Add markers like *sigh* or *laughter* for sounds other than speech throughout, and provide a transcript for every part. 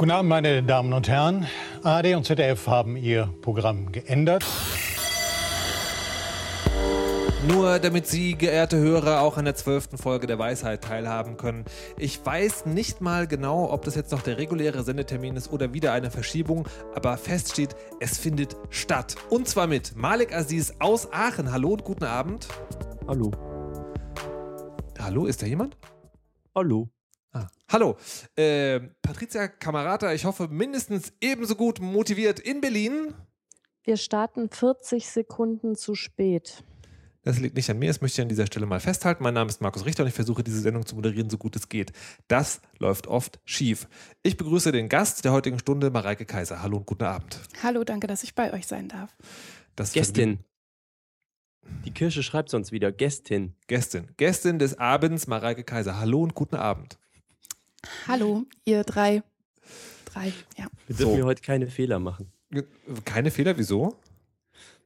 Guten Abend, meine Damen und Herren. ARD und ZDF haben ihr Programm geändert. Nur damit Sie, geehrte Hörer, auch an der zwölften Folge der Weisheit teilhaben können. Ich weiß nicht mal genau, ob das jetzt noch der reguläre Sendetermin ist oder wieder eine Verschiebung, aber fest steht, es findet statt. Und zwar mit Malik Aziz aus Aachen. Hallo und guten Abend. Hallo. Hallo, ist da jemand? Hallo. Ah. Hallo, äh, Patricia Camarata, ich hoffe mindestens ebenso gut motiviert in Berlin. Wir starten 40 Sekunden zu spät. Das liegt nicht an mir, das möchte ich an dieser Stelle mal festhalten. Mein Name ist Markus Richter und ich versuche diese Sendung zu moderieren, so gut es geht. Das läuft oft schief. Ich begrüße den Gast der heutigen Stunde, Mareike Kaiser. Hallo und guten Abend. Hallo, danke, dass ich bei euch sein darf. Das Gästin. Die Kirche schreibt sonst wieder Gästin. Gästin. Gästin des Abends, Mareike Kaiser. Hallo und guten Abend. Hallo, ihr drei. Drei, ja. Wir dürfen So. hier heute keine Fehler machen. Keine Fehler, wieso?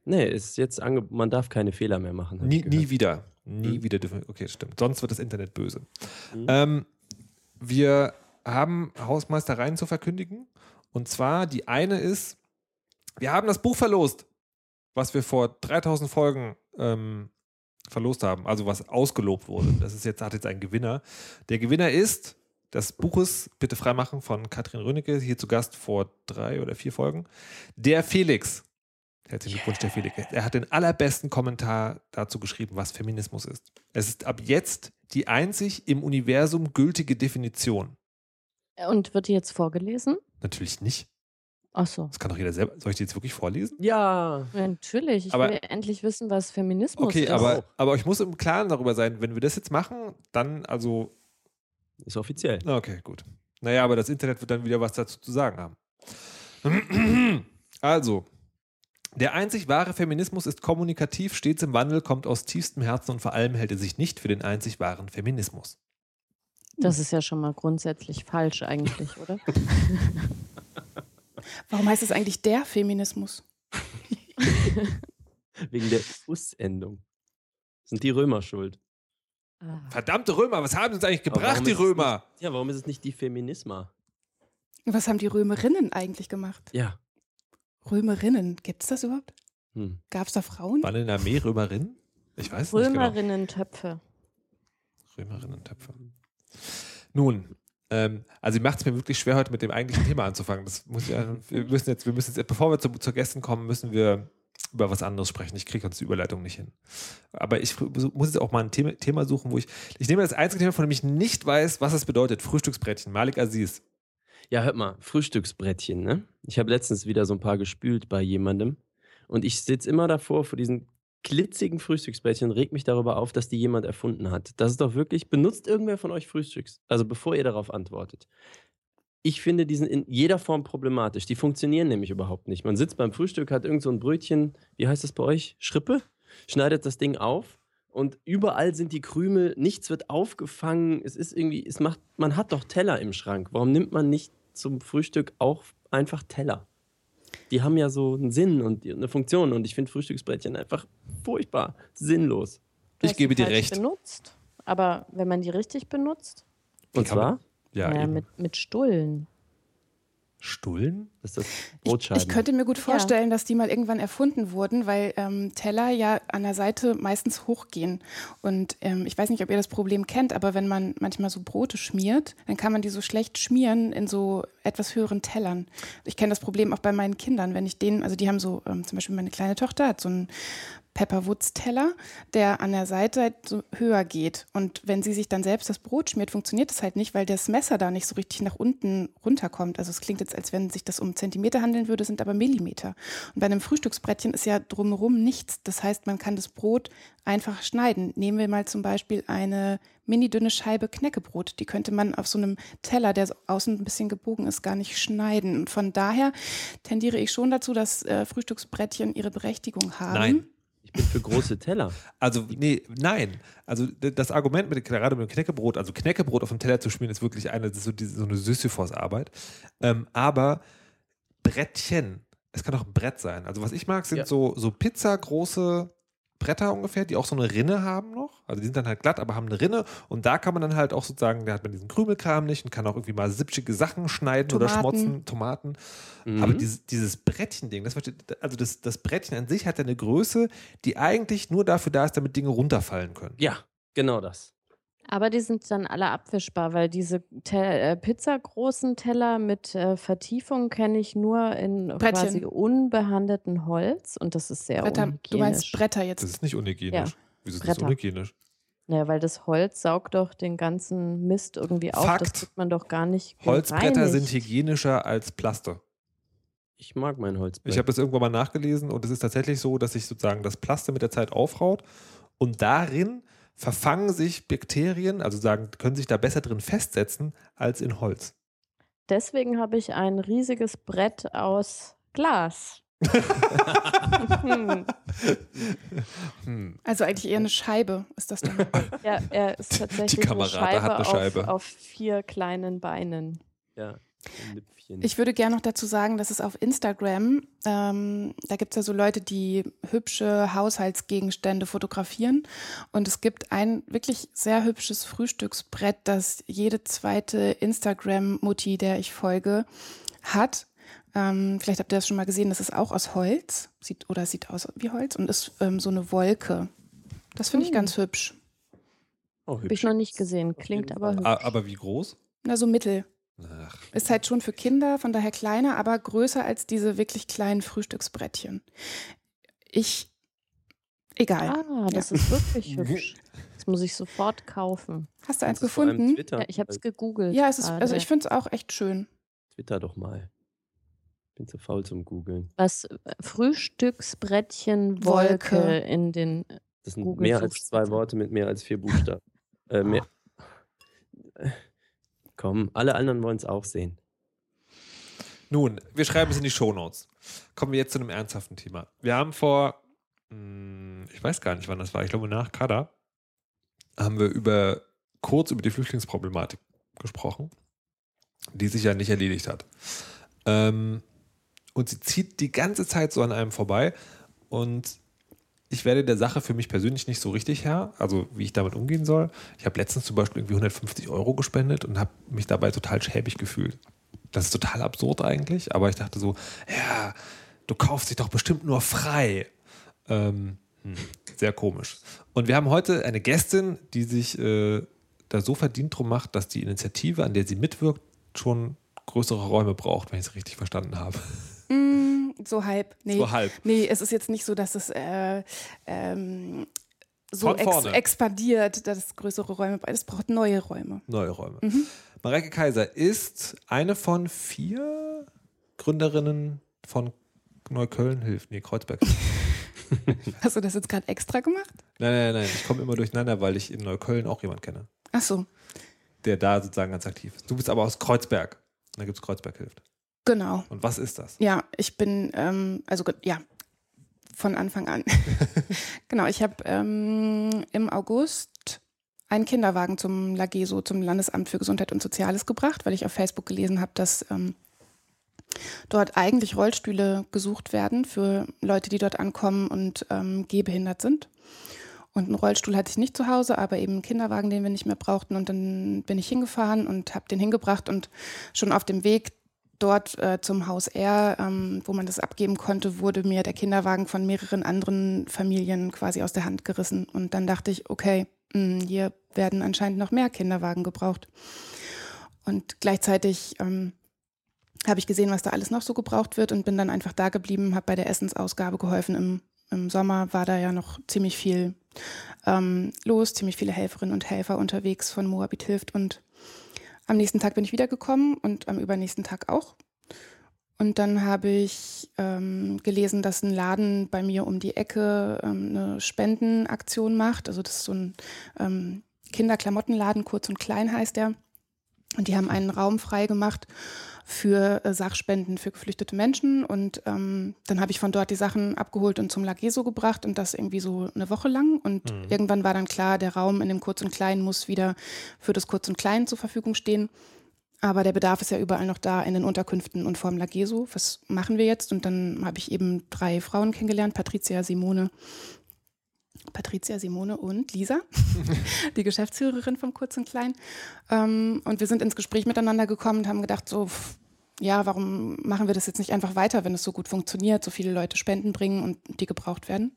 Nee, ist jetzt ange man darf keine Fehler mehr machen. Nie, nie wieder. Nie Mhm. wieder dürfen. Okay, stimmt. Sonst wird das Internet böse. Mhm. Ähm, wir haben Hausmeistereien zu verkündigen. Und zwar, die eine ist, wir haben das Buch verlost, was wir vor 3000 Folgen ähm, verlost haben. Also was ausgelobt wurde. Das ist jetzt, hat jetzt einen Gewinner. Der Gewinner ist des Buches Bitte freimachen von Katrin Rönecke, hier zu Gast vor drei oder vier Folgen. Der Felix. Herzlichen Glückwunsch, der Felix. Er hat den allerbesten Kommentar dazu geschrieben, was Feminismus ist. Es ist ab jetzt die einzig im Universum gültige Definition. Und wird die jetzt vorgelesen? Natürlich nicht. Ach so. Das kann doch jeder selber. Soll ich die jetzt wirklich vorlesen? Ja. Ja, natürlich. Ich Aber- will endlich wissen, was Feminismus Okay, ist. aber, aber ich muss im Klaren darüber sein, wenn wir das jetzt machen, dann also. Ist offiziell. Okay, gut. Naja, aber das Internet wird dann wieder was dazu zu sagen haben. *clears throat* Also, der einzig wahre Feminismus ist kommunikativ, stets im Wandel, kommt aus tiefstem Herzen und vor allem hält er sich nicht für den einzig wahren Feminismus. Das ist ja schon mal grundsätzlich falsch eigentlich, oder? *laughs* Warum heißt es eigentlich der Feminismus? *laughs* Wegen der Us-Endung. Sind die Römer schuld? Ah. Verdammte Römer, was haben sie uns eigentlich gebracht, die Römer? Nicht, ja, warum ist es nicht die Feminisma? Was haben die Römerinnen eigentlich gemacht? Ja. Römerinnen, gibt es das überhaupt? Hm. Gab es da Frauen? Waren in der Armee Römerinnen? Ich weiß es nicht genau. Römerinnen-Töpfe. Römerinnen-Töpfe. Nun, ähm, also macht es mir wirklich schwer, heute mit dem eigentlichen Thema anzufangen. Das muss ja, wir müssen jetzt, wir müssen jetzt, bevor wir zu, zur Gästen kommen, müssen wir über was anderes sprechen. Ich kriege uns die Überleitung nicht hin. Aber ich muss jetzt auch mal ein Thema, suchen, wo ich, ich nehme das einzige Thema, von dem ich nicht weiß, was es bedeutet. Frühstücksbrettchen. Malik Aziz. Ja, hört mal, Frühstücksbrettchen, ne? Ich habe letztens wieder so ein paar gespült bei jemandem und ich sitze immer davor vor diesen glitzigen Frühstücksbrettchen, reg mich darüber auf, dass die jemand erfunden hat. Das ist doch wirklich, benutzt irgendwer von euch Frühstücks? Also bevor ihr darauf antwortet. Ich finde, die sind in jeder Form problematisch. Die funktionieren nämlich überhaupt nicht. Man sitzt beim Frühstück, hat irgend so ein Brötchen, wie heißt das bei euch? Schrippe? Schneidet das Ding auf und überall sind die Krümel, nichts wird aufgefangen. Es ist irgendwie, es macht, man hat doch Teller im Schrank. Warum nimmt man nicht zum Frühstück auch einfach Teller? Die haben ja so einen Sinn und eine Funktion und ich finde Frühstücksbrettchen einfach furchtbar sinnlos. Du Ich hast gebe dir recht. benutzt. Aber wenn man die richtig benutzt, Und zwar, Ja, naja, mit, mit Stullen. Stullen? ist das Ich, Brotscheiben. ich könnte mir gut vorstellen, dass die mal irgendwann erfunden wurden, weil ähm, Teller ja an der Seite meistens hochgehen. Und ähm, ich weiß nicht, ob ihr das Problem kennt, aber wenn man manchmal so Brote schmiert, dann kann man die so schlecht schmieren in so etwas höheren Tellern. Ich kenne das Problem auch bei meinen Kindern, wenn ich denen, also die haben so, ähm, zum Beispiel meine kleine Tochter hat so einen Pepperwoods-Teller, der an der Seite halt so höher geht. Und wenn sie sich dann selbst das Brot schmiert, funktioniert das halt nicht, weil das Messer da nicht so richtig nach unten runterkommt. Also es klingt jetzt, als wenn sich das um Zentimeter handeln würde, sind aber Millimeter. Und bei einem Frühstücksbrettchen ist ja drumherum nichts. Das heißt, man kann das Brot einfach schneiden. Nehmen wir mal zum Beispiel eine mini dünne Scheibe Knäckebrot. Die könnte man auf so einem Teller, der außen ein bisschen gebogen ist, gar nicht schneiden. Und von daher tendiere ich schon dazu, dass äh, Frühstücksbrettchen ihre Berechtigung haben. Nein. Bin für große Teller. Also, nee, nein. Also, das Argument mit, gerade mit dem Knäckebrot, also Knäckebrot auf dem Teller zu schmieren, ist wirklich eine, ist so, diese, so eine Sisyphos-Arbeit. Ähm, aber Brettchen, es kann auch ein Brett sein. Also, was ich mag, sind Ja. so, so pizzagroße Bretter ungefähr, die auch so eine Rinne haben noch. Also die sind dann halt glatt, aber haben eine Rinne. Und da kann man dann halt auch sozusagen, da hat man diesen Krümelkram nicht und kann auch irgendwie mal sippschige Sachen schneiden oder Tomaten. schmotzen, Tomaten. Mhm. Aber dieses, dieses Brettchen-Ding, das, versteht- also das, das Brettchen an sich hat ja eine Größe, die eigentlich nur dafür da ist, damit Dinge runterfallen können. ja, genau das. Aber die sind dann alle abwischbar, weil diese Te äh, pizzagroßen Teller mit äh, Vertiefung kenne ich nur in Brettchen. quasi unbehandelten Holz und das ist sehr Bretter, unhygienisch. du meinst Bretter Das jetzt. ist nicht unhygienisch. Ja. Wieso ist das Bretter. unhygienisch? Ja, weil das Holz saugt doch den ganzen Mist irgendwie auf. Das Fakt. kriegt man doch gar nicht Holzbretter gereinigt. sind hygienischer als Plaste. Ich mag mein Holzbrett. Ich habe das irgendwann mal nachgelesen und es ist tatsächlich so, dass sich sozusagen das Plaste mit der Zeit aufraut und darin verfangen sich Bakterien, also sagen, können sich da besser drin festsetzen als in Holz. Deswegen habe ich ein riesiges Brett aus Glas. *laughs* Hm. Hm. Also eigentlich eher eine Scheibe ist das dann. ja, er ist tatsächlich Kamera, eine da Scheibe, hat eine Scheibe. Auf, auf vier kleinen Beinen. ja, Lüpfchen. Ich würde gerne noch dazu sagen, dass es auf Instagram, ähm, da gibt es ja so Leute, die hübsche Haushaltsgegenstände fotografieren. Und es gibt ein wirklich sehr hübsches Frühstücksbrett, das jede zweite Instagram-Mutti, der ich folge, hat. Ähm, vielleicht habt ihr das schon mal gesehen, das ist auch aus Holz, sieht oder sieht aus wie Holz und ist ähm, so eine Wolke. Das finde ich Hm. ganz hübsch. oh, Habe ich noch nicht gesehen. Klingt aber hübsch. A- Aber wie groß? Na, so mittel. Ach, Ist halt schon für Kinder, von daher kleiner, aber größer als diese wirklich kleinen Frühstücksbrettchen. Ich, egal. Ah, das ist wirklich *laughs* hübsch. Das muss ich sofort kaufen. Hast du eins gefunden? Ja, ich habe es gegoogelt. Ja, es ist, also ich finde es auch echt schön. Twitter doch mal. Bin zu faul zum Googeln. Was Frühstücksbrettchen Wolke Wolke. in den. Das sind Google mehr als zwei. Worte mit mehr als vier Buchstaben. Äh, mehr. *laughs* Komm, alle anderen wollen es auch sehen. Nun, wir schreiben es in die Shownotes. Kommen wir jetzt zu einem ernsthaften Thema. Wir haben vor, mh, ich weiß gar nicht, wann das war, ich glaube nach Kada, haben wir über kurz über die Flüchtlingsproblematik gesprochen, die sich ja nicht erledigt hat. Ähm, und sie zieht die ganze Zeit so an einem vorbei und ich werde der Sache für mich persönlich nicht so richtig Herr, also wie ich damit umgehen soll. Ich habe letztens zum Beispiel irgendwie 150 Euro gespendet und habe mich dabei total schäbig gefühlt. Das ist total absurd eigentlich, aber ich dachte so, ja, du kaufst dich doch bestimmt nur frei. Ähm, hm, sehr komisch. Und wir haben heute eine Gästin, die sich äh, da so verdient drum macht, dass die Initiative, an der sie mitwirkt, schon größere Räume braucht, wenn ich es richtig verstanden habe. Mm, so halb. Nee. So halb. Nee, es ist jetzt nicht so, dass es äh, ähm, so ex expandiert, dass es größere Räume braucht. Es braucht neue Räume. Neue Räume. Mhm. Mareike Kaiser ist eine von vier Gründerinnen von Neukölln hilft. Nee, Kreuzberg. *laughs* Hast du das jetzt gerade extra gemacht? nein, nein, nein. Ich komme immer durcheinander, weil ich in Neukölln auch jemanden kenne, Ach so, der da sozusagen ganz aktiv ist. Du bist aber aus Kreuzberg. Da gibt es Kreuzberg hilft. Genau. Und was ist das? Ja, ich bin, ähm, also ja, von Anfang an. *laughs* genau, ich habe ähm, im August einen Kinderwagen zum Lageso, zum Landesamt für Gesundheit und Soziales gebracht, weil ich auf Facebook gelesen habe, dass ähm, dort eigentlich Rollstühle gesucht werden für Leute, die dort ankommen und ähm, gehbehindert sind. Und einen Rollstuhl hatte ich nicht zu Hause, aber eben einen Kinderwagen, den wir nicht mehr brauchten. Und dann bin ich hingefahren und habe den hingebracht und schon auf dem Weg dort äh, zum Haus R, ähm, wo man das abgeben konnte, wurde mir der Kinderwagen von mehreren anderen Familien quasi aus der Hand gerissen. Und dann dachte ich, okay, mh, hier werden anscheinend noch mehr Kinderwagen gebraucht. Und gleichzeitig ähm, habe ich gesehen, was da alles noch so gebraucht wird und bin dann einfach da geblieben, habe bei der Essensausgabe geholfen. Im, Im Sommer war da ja noch ziemlich viel ähm, los, ziemlich viele Helferinnen und Helfer unterwegs von Moabit hilft und am nächsten Tag bin ich wiedergekommen und am übernächsten Tag auch. Und dann habe ich ähm, gelesen, dass ein Laden bei mir um die Ecke ähm, eine Spendenaktion macht. Also das ist so ein ähm, Kinderklamottenladen, kurz und klein heißt der. Und die haben einen Raum frei gemacht für äh, Sachspenden für geflüchtete Menschen. Und ähm, dann habe ich von dort die Sachen abgeholt und zum Lageso gebracht und das irgendwie so eine Woche lang. Und Mhm. irgendwann war dann klar, der Raum in dem Kurz und Klein muss wieder für das Kurz und Klein zur Verfügung stehen. Aber der Bedarf ist ja überall noch da in den Unterkünften und vorm Lageso. Was machen wir jetzt? Und dann habe ich eben drei Frauen kennengelernt, Patricia, Simone Patricia, Simone und Lisa, *laughs* die Geschäftsführerin vom Kurz und Klein. Ähm, und wir sind ins Gespräch miteinander gekommen und haben gedacht, so, ja, warum machen wir das jetzt nicht einfach weiter, wenn es so gut funktioniert, so viele Leute Spenden bringen und die gebraucht werden.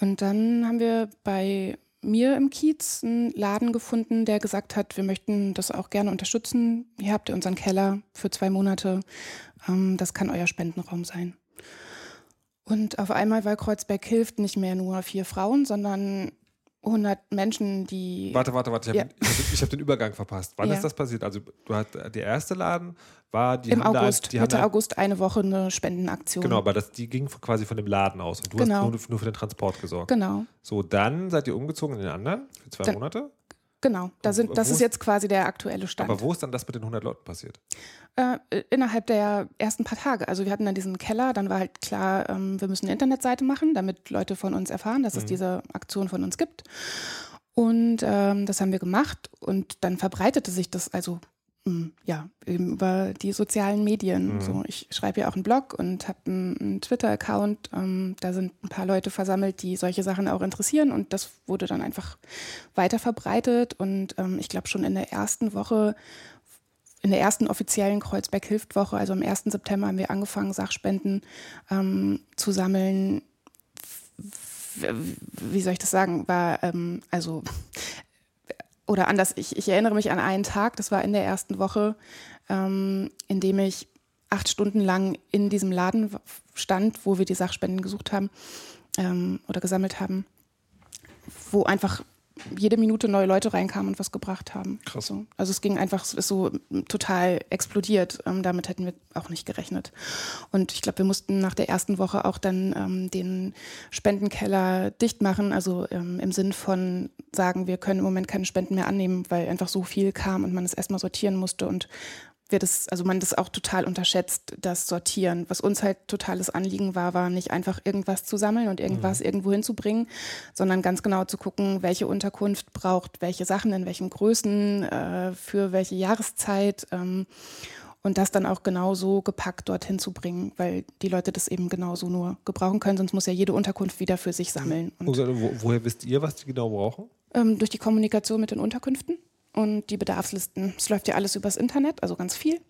Und dann haben wir bei mir im Kiez einen Laden gefunden, der gesagt hat, wir möchten das auch gerne unterstützen. Hier habt ihr unseren Keller für zwei Monate. Ähm, das kann euer Spendenraum sein. Und auf einmal war Kreuzberg hilft nicht mehr nur vier Frauen, sondern 100 Menschen, die. Warte, warte, warte, ich habe Ja. hab, hab den Übergang verpasst. Wann Ja. ist das passiert? Also, du hast, der erste Laden war, die Im haben da- August, die haben Mitte da, August eine Woche eine Spendenaktion. Genau, aber das, die ging quasi von dem Laden aus und du Genau. hast nur, nur für den Transport gesorgt. Genau, So, dann seid ihr umgezogen in den anderen für zwei Dann- Monate. Genau. Da sind, das ist jetzt quasi der aktuelle Stand. Aber wo ist dann das mit den 100 Leuten passiert? Äh, innerhalb der ersten paar Tage. Also wir hatten dann diesen Keller, dann war halt klar, ähm, wir müssen eine Internetseite machen, damit Leute von uns erfahren, dass es Mhm. diese Aktion von uns gibt. Und ähm, das haben wir gemacht und dann verbreitete sich das also ja eben über die sozialen Medien. Mhm. So, ich schreibe ja auch einen Blog und habe einen, einen Twitter-Account. Ähm, da sind ein paar Leute versammelt, die solche Sachen auch interessieren und das wurde dann einfach weiter verbreitet und ähm, ich glaube schon in der ersten Woche in der ersten offiziellen Kreuzberg hilft Woche, also am 1. September, haben wir angefangen, Sachspenden ähm, zu sammeln. Wie soll ich das sagen? War ähm, also oder anders. Ich, ich erinnere mich an einen Tag, das war in der ersten Woche, ähm, in dem ich acht Stunden lang in diesem Laden stand, wo wir die Sachspenden gesucht haben ähm, oder gesammelt haben, wo einfach jede Minute neue Leute reinkamen und was gebracht haben. Krass. So. Also es ging einfach, es ist so total explodiert. Ähm, damit hätten wir auch nicht gerechnet. Und ich glaube, wir mussten nach der ersten Woche auch dann ähm, den Spendenkeller dicht machen. Also ähm, im Sinn von sagen, wir können im Moment keine Spenden mehr annehmen, weil einfach so viel kam und man es erstmal sortieren musste und wir das, also man das auch total unterschätzt, das Sortieren. Was uns halt totales Anliegen war, war nicht einfach irgendwas zu sammeln und irgendwas irgendwo hinzubringen, sondern ganz genau zu gucken, welche Unterkunft braucht welche Sachen, in welchen Größen, äh, für welche Jahreszeit. Ähm, und das dann auch genauso gepackt dorthin zu bringen, weil die Leute das eben genauso nur gebrauchen können, sonst muss ja jede Unterkunft wieder für sich sammeln. Und Wo, woher wisst ihr, was die genau brauchen? ähm, durch die Kommunikation mit den Unterkünften und die Bedarfslisten. Es läuft ja alles übers Internet, also ganz viel.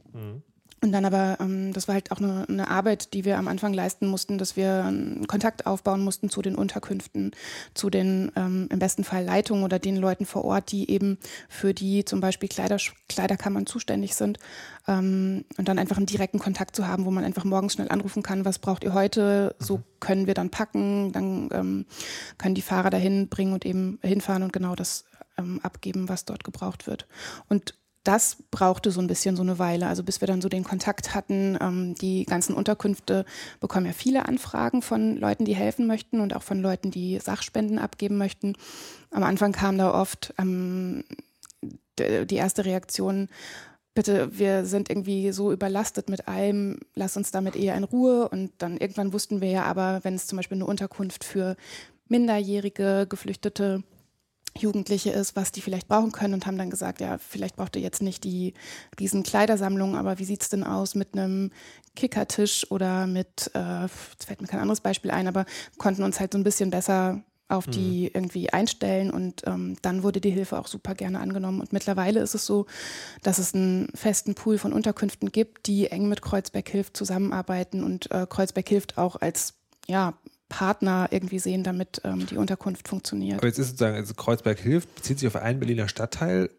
Und dann aber, ähm, das war halt auch eine, eine Arbeit, die wir am Anfang leisten mussten, dass wir einen Kontakt aufbauen mussten zu den Unterkünften, zu den ähm, im besten Fall Leitungen oder den Leuten vor Ort, die eben für die zum Beispiel Kleider, Kleiderkammern zuständig sind. Ähm, und dann einfach einen direkten Kontakt zu haben, wo man einfach morgens schnell anrufen kann, was braucht ihr heute? So können wir dann packen, dann ähm, können die Fahrer dahin bringen und eben hinfahren und genau das ähm, abgeben, was dort gebraucht wird. Und das brauchte so ein bisschen so eine Weile, also bis wir dann so den Kontakt hatten. Ähm, die ganzen Unterkünfte bekommen ja viele Anfragen von Leuten, die helfen möchten und auch von Leuten, die Sachspenden abgeben möchten. Am Anfang kam da oft ähm, die erste Reaktion, bitte, wir sind irgendwie so überlastet mit allem, lass uns damit eher in Ruhe. Und dann irgendwann wussten wir ja aber, wenn es zum Beispiel eine Unterkunft für minderjährige, geflüchtete Jugendliche ist, was die vielleicht brauchen können und haben dann gesagt, ja, vielleicht braucht ihr jetzt nicht die riesen Kleidersammlung, aber wie sieht's denn aus mit einem Kickertisch oder mit, äh, jetzt fällt mir kein anderes Beispiel ein, aber konnten uns halt so ein bisschen besser auf die irgendwie einstellen und ähm, dann wurde die Hilfe auch super gerne angenommen. Und mittlerweile ist es so, dass es einen festen Pool von Unterkünften gibt, die eng mit Kreuzberg hilft zusammenarbeiten und äh, Kreuzberg hilft auch als ja, Partner irgendwie sehen, damit ähm, die Unterkunft funktioniert. Aber jetzt ist sozusagen, also Kreuzberg hilft, bezieht sich auf einen Berliner Stadtteil.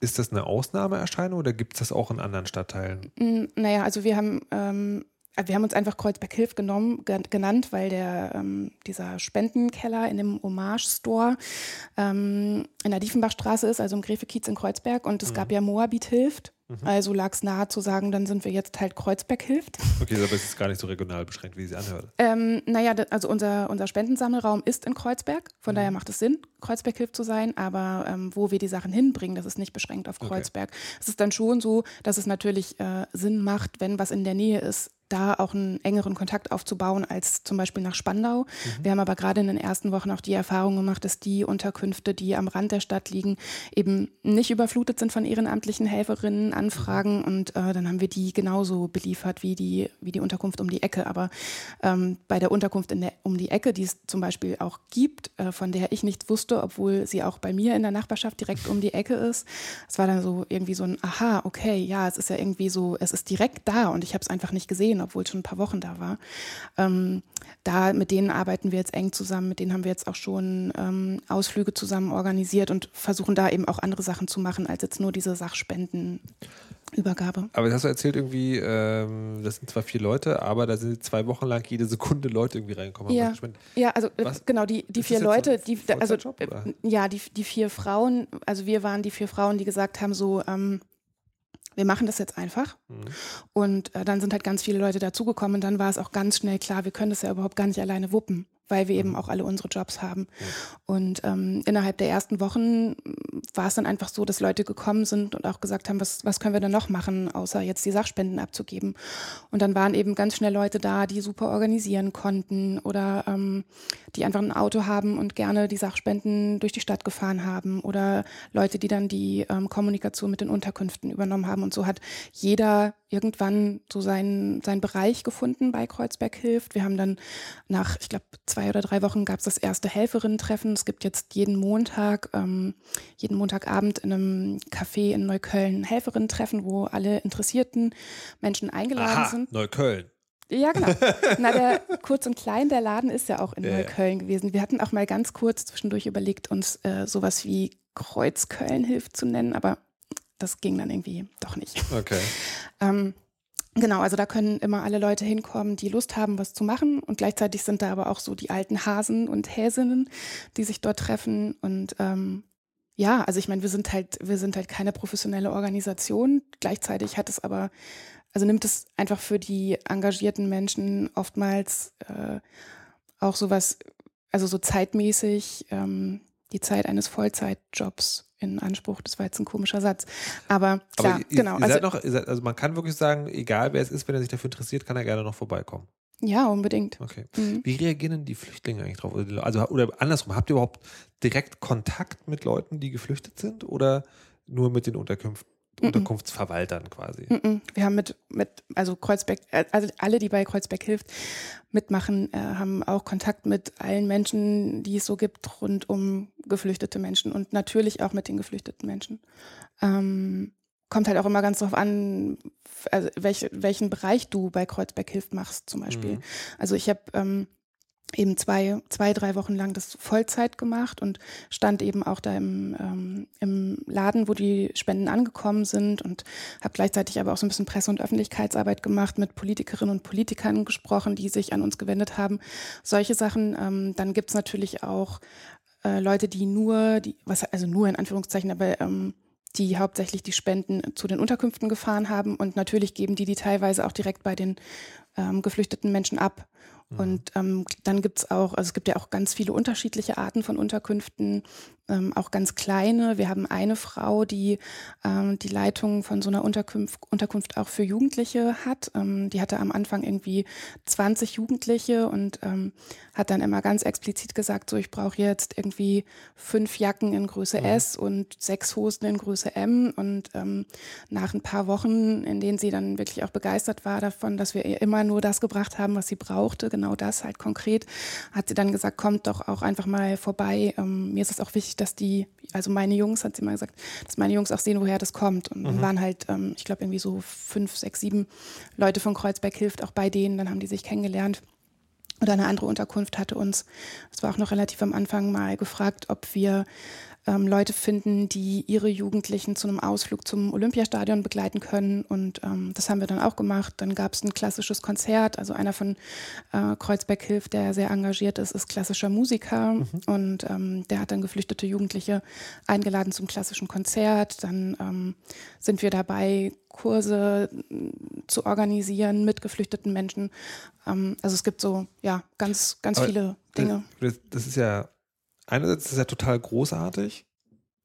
Ist das eine Ausnahmeerscheinung oder gibt es das auch in anderen Stadtteilen? Naja, also wir haben, ähm, wir haben uns einfach Kreuzberg Hilf genommen, ge- genannt, weil der, ähm, dieser Spendenkeller in dem Hommage-Store ähm, in der Diefenbachstraße ist, also im Gräfekiez in Kreuzberg. Und es gab ja Moabit Hilft. Also lag es nahe zu sagen, dann sind wir jetzt halt Kreuzberg Hilft. Okay, aber es ist gar nicht so regional beschränkt, wie sie anhört. Ähm, naja, also unser, unser Spendensammelraum ist in Kreuzberg. Von daher macht es Sinn, Kreuzberg hilft zu sein. Aber ähm, wo wir die Sachen hinbringen, das ist nicht beschränkt auf Okay. Kreuzberg. Es ist dann schon so, dass es natürlich äh, Sinn macht, wenn was in der Nähe ist, da auch einen engeren Kontakt aufzubauen als zum Beispiel nach Spandau. Mhm. Wir haben aber gerade in den ersten Wochen auch die Erfahrung gemacht, dass die Unterkünfte, die am Rand der Stadt liegen, eben nicht überflutet sind von ehrenamtlichen Helferinnen, Anfragen Mhm. und äh, dann haben wir die genauso beliefert wie die, wie die Unterkunft um die Ecke. Aber ähm, bei der Unterkunft in der, um die Ecke, die es zum Beispiel auch gibt, äh, von der ich nichts wusste, obwohl sie auch bei mir in der Nachbarschaft direkt um die Ecke ist, es war dann so irgendwie so ein Aha, okay, ja, es ist ja irgendwie so, es ist direkt da und ich habe es einfach nicht gesehen, obwohl es schon ein paar Wochen da war. Ähm, da mit denen arbeiten wir jetzt eng zusammen, mit denen haben wir jetzt auch schon ähm, Ausflüge zusammen organisiert und versuchen da eben auch andere Sachen zu machen, als jetzt nur diese Sachspendenübergabe. Aber das hast du erzählt irgendwie, ähm, das sind zwar vier Leute, aber da sind zwei Wochen lang jede Sekunde Leute irgendwie reingekommen. haben Ja. Ja, also äh, Was? genau, die, die Ist vier Leute, so die, also oder? äh, ja, die, die vier Frauen, also wir waren die vier Frauen, die gesagt haben, so, ähm, wir machen das jetzt einfach. Mhm. Und äh, dann sind halt ganz viele Leute dazugekommen und dann war es auch ganz schnell klar, wir können das ja überhaupt gar nicht alleine wuppen, weil wir eben Mhm. auch alle unsere Jobs haben. Und ähm, innerhalb der ersten Wochen mm, war es dann einfach so, dass Leute gekommen sind und auch gesagt haben, was, was können wir denn noch machen, außer jetzt die Sachspenden abzugeben. Und dann waren eben ganz schnell Leute da, die super organisieren konnten oder ähm, die einfach ein Auto haben und gerne die Sachspenden durch die Stadt gefahren haben oder Leute, die dann die ähm, Kommunikation mit den Unterkünften übernommen haben. Und so hat jeder irgendwann so seinen, seinen Bereich gefunden bei Kreuzberg hilft. Wir haben dann nach, ich glaube, zwei oder drei Wochen gab es das erste Helferinnen-Treffen. Es gibt jetzt jeden Montag, ähm, jeden Montagabend in einem Café in Neukölln ein Helferinnen-Treffen, wo alle interessierten Menschen eingeladen Aha, sind. Neukölln. Ja, genau. *laughs* Na, der kurz und klein, der Laden ist ja auch in ja. Neukölln gewesen. Wir hatten auch mal ganz kurz zwischendurch überlegt, uns äh, sowas wie Kreuzköln hilft zu nennen, aber das ging dann irgendwie doch nicht. Okay. Ähm, genau, also da können immer alle Leute hinkommen, die Lust haben, was zu machen. Und gleichzeitig sind da aber auch so die alten Hasen und Häsinnen, die sich dort treffen. Und ähm, ja, also ich meine, wir sind halt, wir sind halt keine professionelle Organisation. Gleichzeitig hat es aber, also nimmt es einfach für die engagierten Menschen oftmals äh, auch sowas, also so zeitmäßig ähm, die Zeit eines Vollzeitjobs in Anspruch. Das war jetzt ein komischer Satz. Aber klar, Aber ihr, genau. ihr also, noch, seid, also man kann wirklich sagen, egal wer es ist, wenn er sich dafür interessiert, kann er gerne noch vorbeikommen. ja, unbedingt. Okay. Mhm. Wie reagieren denn die Flüchtlinge eigentlich drauf? Also, oder andersrum, habt ihr überhaupt direkt Kontakt mit Leuten, die geflüchtet sind oder nur mit den Unterkünften, Unterkunftsverwaltern quasi? Wir haben mit, mit also Kreuzberg, also alle, die bei Kreuzberg hilft, mitmachen, äh, haben auch Kontakt mit allen Menschen, die es so gibt, rund um geflüchtete Menschen und natürlich auch mit den geflüchteten Menschen. Ähm, kommt halt auch immer ganz drauf an, also welch, welchen Bereich du bei Kreuzberg hilft machst, zum Beispiel. Mhm. Also ich habe ähm, eben zwei, zwei, drei Wochen lang das Vollzeit gemacht und stand eben auch da im, ähm, im Laden, wo die Spenden angekommen sind und habe gleichzeitig aber auch so ein bisschen Presse- und Öffentlichkeitsarbeit gemacht, mit Politikerinnen und Politikern gesprochen, die sich an uns gewendet haben. Solche Sachen. Ähm, dann gibt's natürlich auch äh, Leute, die nur, die, was also nur in Anführungszeichen, aber ähm, die hauptsächlich die Spenden zu den Unterkünften gefahren haben und natürlich geben die die teilweise auch direkt bei den ähm, geflüchteten Menschen ab. Und ähm, dann gibt's auch, also es gibt ja auch ganz viele unterschiedliche Arten von Unterkünften, ähm, auch ganz kleine. Wir haben eine Frau, die ähm, die Leitung von so einer Unterkunft, Unterkunft auch für Jugendliche hat. Ähm, die hatte am Anfang irgendwie 20 Jugendliche und ähm, hat dann immer ganz explizit gesagt, so ich brauche jetzt irgendwie fünf Jacken in Größe S und sechs Hosen in Größe M. Und ähm, nach ein paar Wochen, in denen sie dann wirklich auch begeistert war davon, dass wir ihr immer nur das gebracht haben, was sie brauchte, genau das halt konkret, hat sie dann gesagt, kommt doch auch einfach mal vorbei. Ähm, mir ist es auch wichtig, dass die, also meine Jungs, hat sie mal gesagt, dass meine Jungs auch sehen, woher das kommt. Und dann waren halt, ähm, ich glaube, irgendwie so fünf, sechs, sieben Leute von Kreuzberg hilft auch bei denen, dann haben die sich kennengelernt. Oder eine andere Unterkunft hatte uns, das war auch noch relativ am Anfang mal gefragt, ob wir ähm, Leute finden, die ihre Jugendlichen zu einem Ausflug zum Olympiastadion begleiten können. Und ähm, das haben wir dann auch gemacht. Dann gab es ein klassisches Konzert. Also einer von äh, Kreuzberg hilft, der sehr engagiert ist, ist klassischer Musiker. Und ähm, der hat dann geflüchtete Jugendliche eingeladen zum klassischen Konzert. Dann ähm, sind wir dabei, Kurse mh, zu organisieren mit geflüchteten Menschen. Ähm, also es gibt so, ja, ganz, ganz Aber viele Dinge. Das, das ist ja, einerseits ist ja total großartig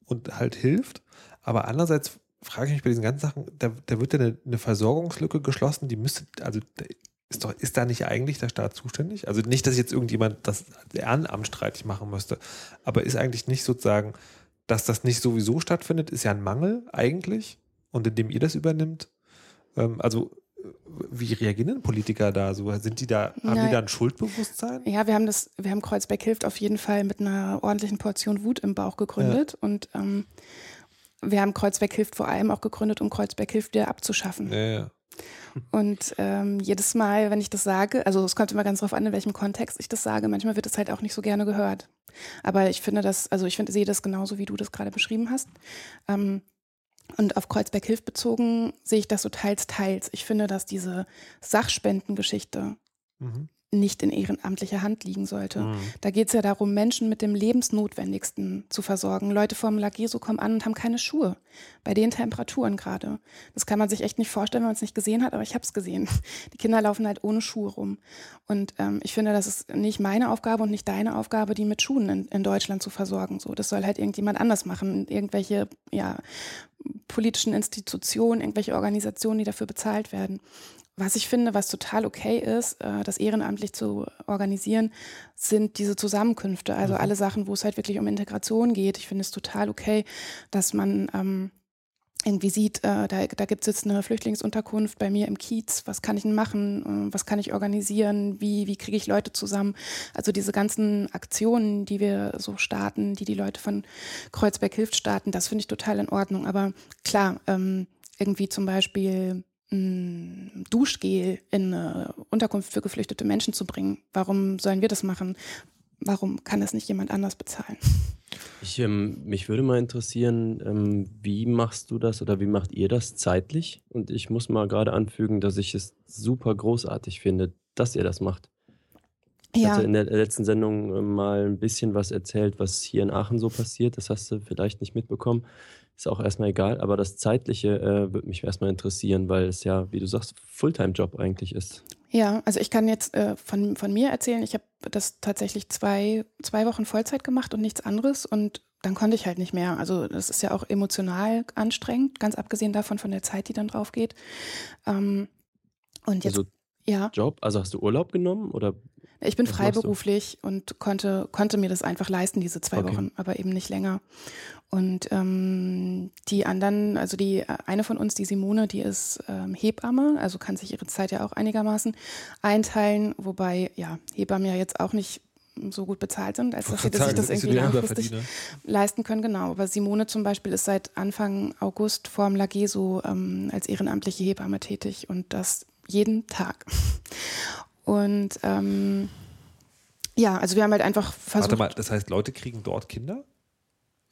und halt hilft, aber andererseits frage ich mich bei diesen ganzen Sachen, da, da wird ja eine, eine Versorgungslücke geschlossen, die müsste, also ist, doch, ist da nicht eigentlich der Staat zuständig? Also nicht, dass jetzt irgendjemand das Ehrenamt streitig machen müsste, aber ist eigentlich nicht sozusagen, dass das nicht sowieso stattfindet, ist ja ein Mangel eigentlich und indem ihr das übernimmt. Ähm, also wie reagieren denn Politiker da? So, sind die da, haben Nein. die da ein Schuldbewusstsein? Ja, wir haben das, wir haben Kreuzberg hilft auf jeden Fall mit einer ordentlichen Portion Wut im Bauch gegründet und ähm, wir haben Kreuzberg hilft vor allem auch gegründet, um Kreuzberg hilft wieder abzuschaffen. Ja, ja. Und ähm, jedes Mal, wenn ich das sage, also es kommt immer ganz drauf an, in welchem Kontext ich das sage, manchmal wird es halt auch nicht so gerne gehört. Aber ich finde das, also ich finde, sehe das genauso, wie du das gerade beschrieben hast. Ähm, und auf Kreuzberg Hilf bezogen sehe ich das so teils, teils. Ich finde, dass diese Sachspendengeschichte Mhm. Nicht in ehrenamtlicher Hand liegen sollte. Mhm. Da geht es ja darum, Menschen mit dem Lebensnotwendigsten zu versorgen. Leute vom Lageso kommen an und haben keine Schuhe. Bei den Temperaturen gerade. Das kann man sich echt nicht vorstellen, wenn man es nicht gesehen hat, aber ich habe es gesehen. Die Kinder laufen halt ohne Schuhe rum. Und ähm, ich finde, das ist nicht meine Aufgabe und nicht deine Aufgabe, die mit Schuhen in, in Deutschland zu versorgen. So, das soll halt irgendjemand anders machen. Irgendwelche, ja, politischen Institutionen, irgendwelche Organisationen, die dafür bezahlt werden. Was ich finde, was total okay ist, äh, das ehrenamtlich zu organisieren, sind diese Zusammenkünfte. Also alle Sachen, wo es halt wirklich um Integration geht. Ich finde es total okay, dass man ähm, irgendwie sieht, äh, da, da gibt es jetzt eine Flüchtlingsunterkunft bei mir im Kiez, was kann ich denn machen, äh, was kann ich organisieren, wie, wie kriege ich Leute zusammen. Also diese ganzen Aktionen, die wir so starten, die die Leute von Kreuzberg hilft starten, das finde ich total in Ordnung. Aber klar, ähm, irgendwie zum Beispiel Duschgel in eine Unterkunft für geflüchtete Menschen zu bringen. Warum sollen wir das machen? Warum kann das nicht jemand anders bezahlen? Ich, ähm, mich würde mal interessieren, ähm, wie machst du das oder wie macht ihr das zeitlich? Und ich muss mal gerade anfügen, dass ich es super großartig finde, dass ihr das macht. Ich Ja, hatte in der letzten Sendung äh, mal ein bisschen was erzählt, was hier in Aachen so passiert. Das hast du vielleicht nicht mitbekommen. Ist auch erstmal egal. Aber das Zeitliche äh, würde mich erstmal interessieren, weil es ja, wie du sagst, Fulltime-Job eigentlich ist. Ja, also ich kann jetzt äh, von, von mir erzählen, ich habe das tatsächlich zwei, zwei Wochen Vollzeit gemacht und nichts anderes und dann konnte ich halt nicht mehr. Also das ist ja auch emotional anstrengend, ganz abgesehen davon von der Zeit, die dann drauf geht. Ähm, und jetzt, Also ja, Job, also hast du Urlaub genommen oder ich bin was freiberuflich und konnte, konnte mir das einfach leisten, diese zwei Okay. Wochen, aber eben nicht länger. Und ähm, die anderen, also die eine von uns, die Simone, die ist ähm, Hebamme, also kann sich ihre Zeit ja auch einigermaßen einteilen, wobei ja Hebammen ja jetzt auch nicht so gut bezahlt sind, als dass sie das, sich das irgendwie langfristig leisten können, genau. Aber Simone zum Beispiel ist seit Anfang August vorm Lageso ähm, als ehrenamtliche Hebamme tätig und das jeden Tag. Und ähm, ja, also wir haben halt einfach versucht. Warte mal, das heißt, Leute kriegen dort Kinder?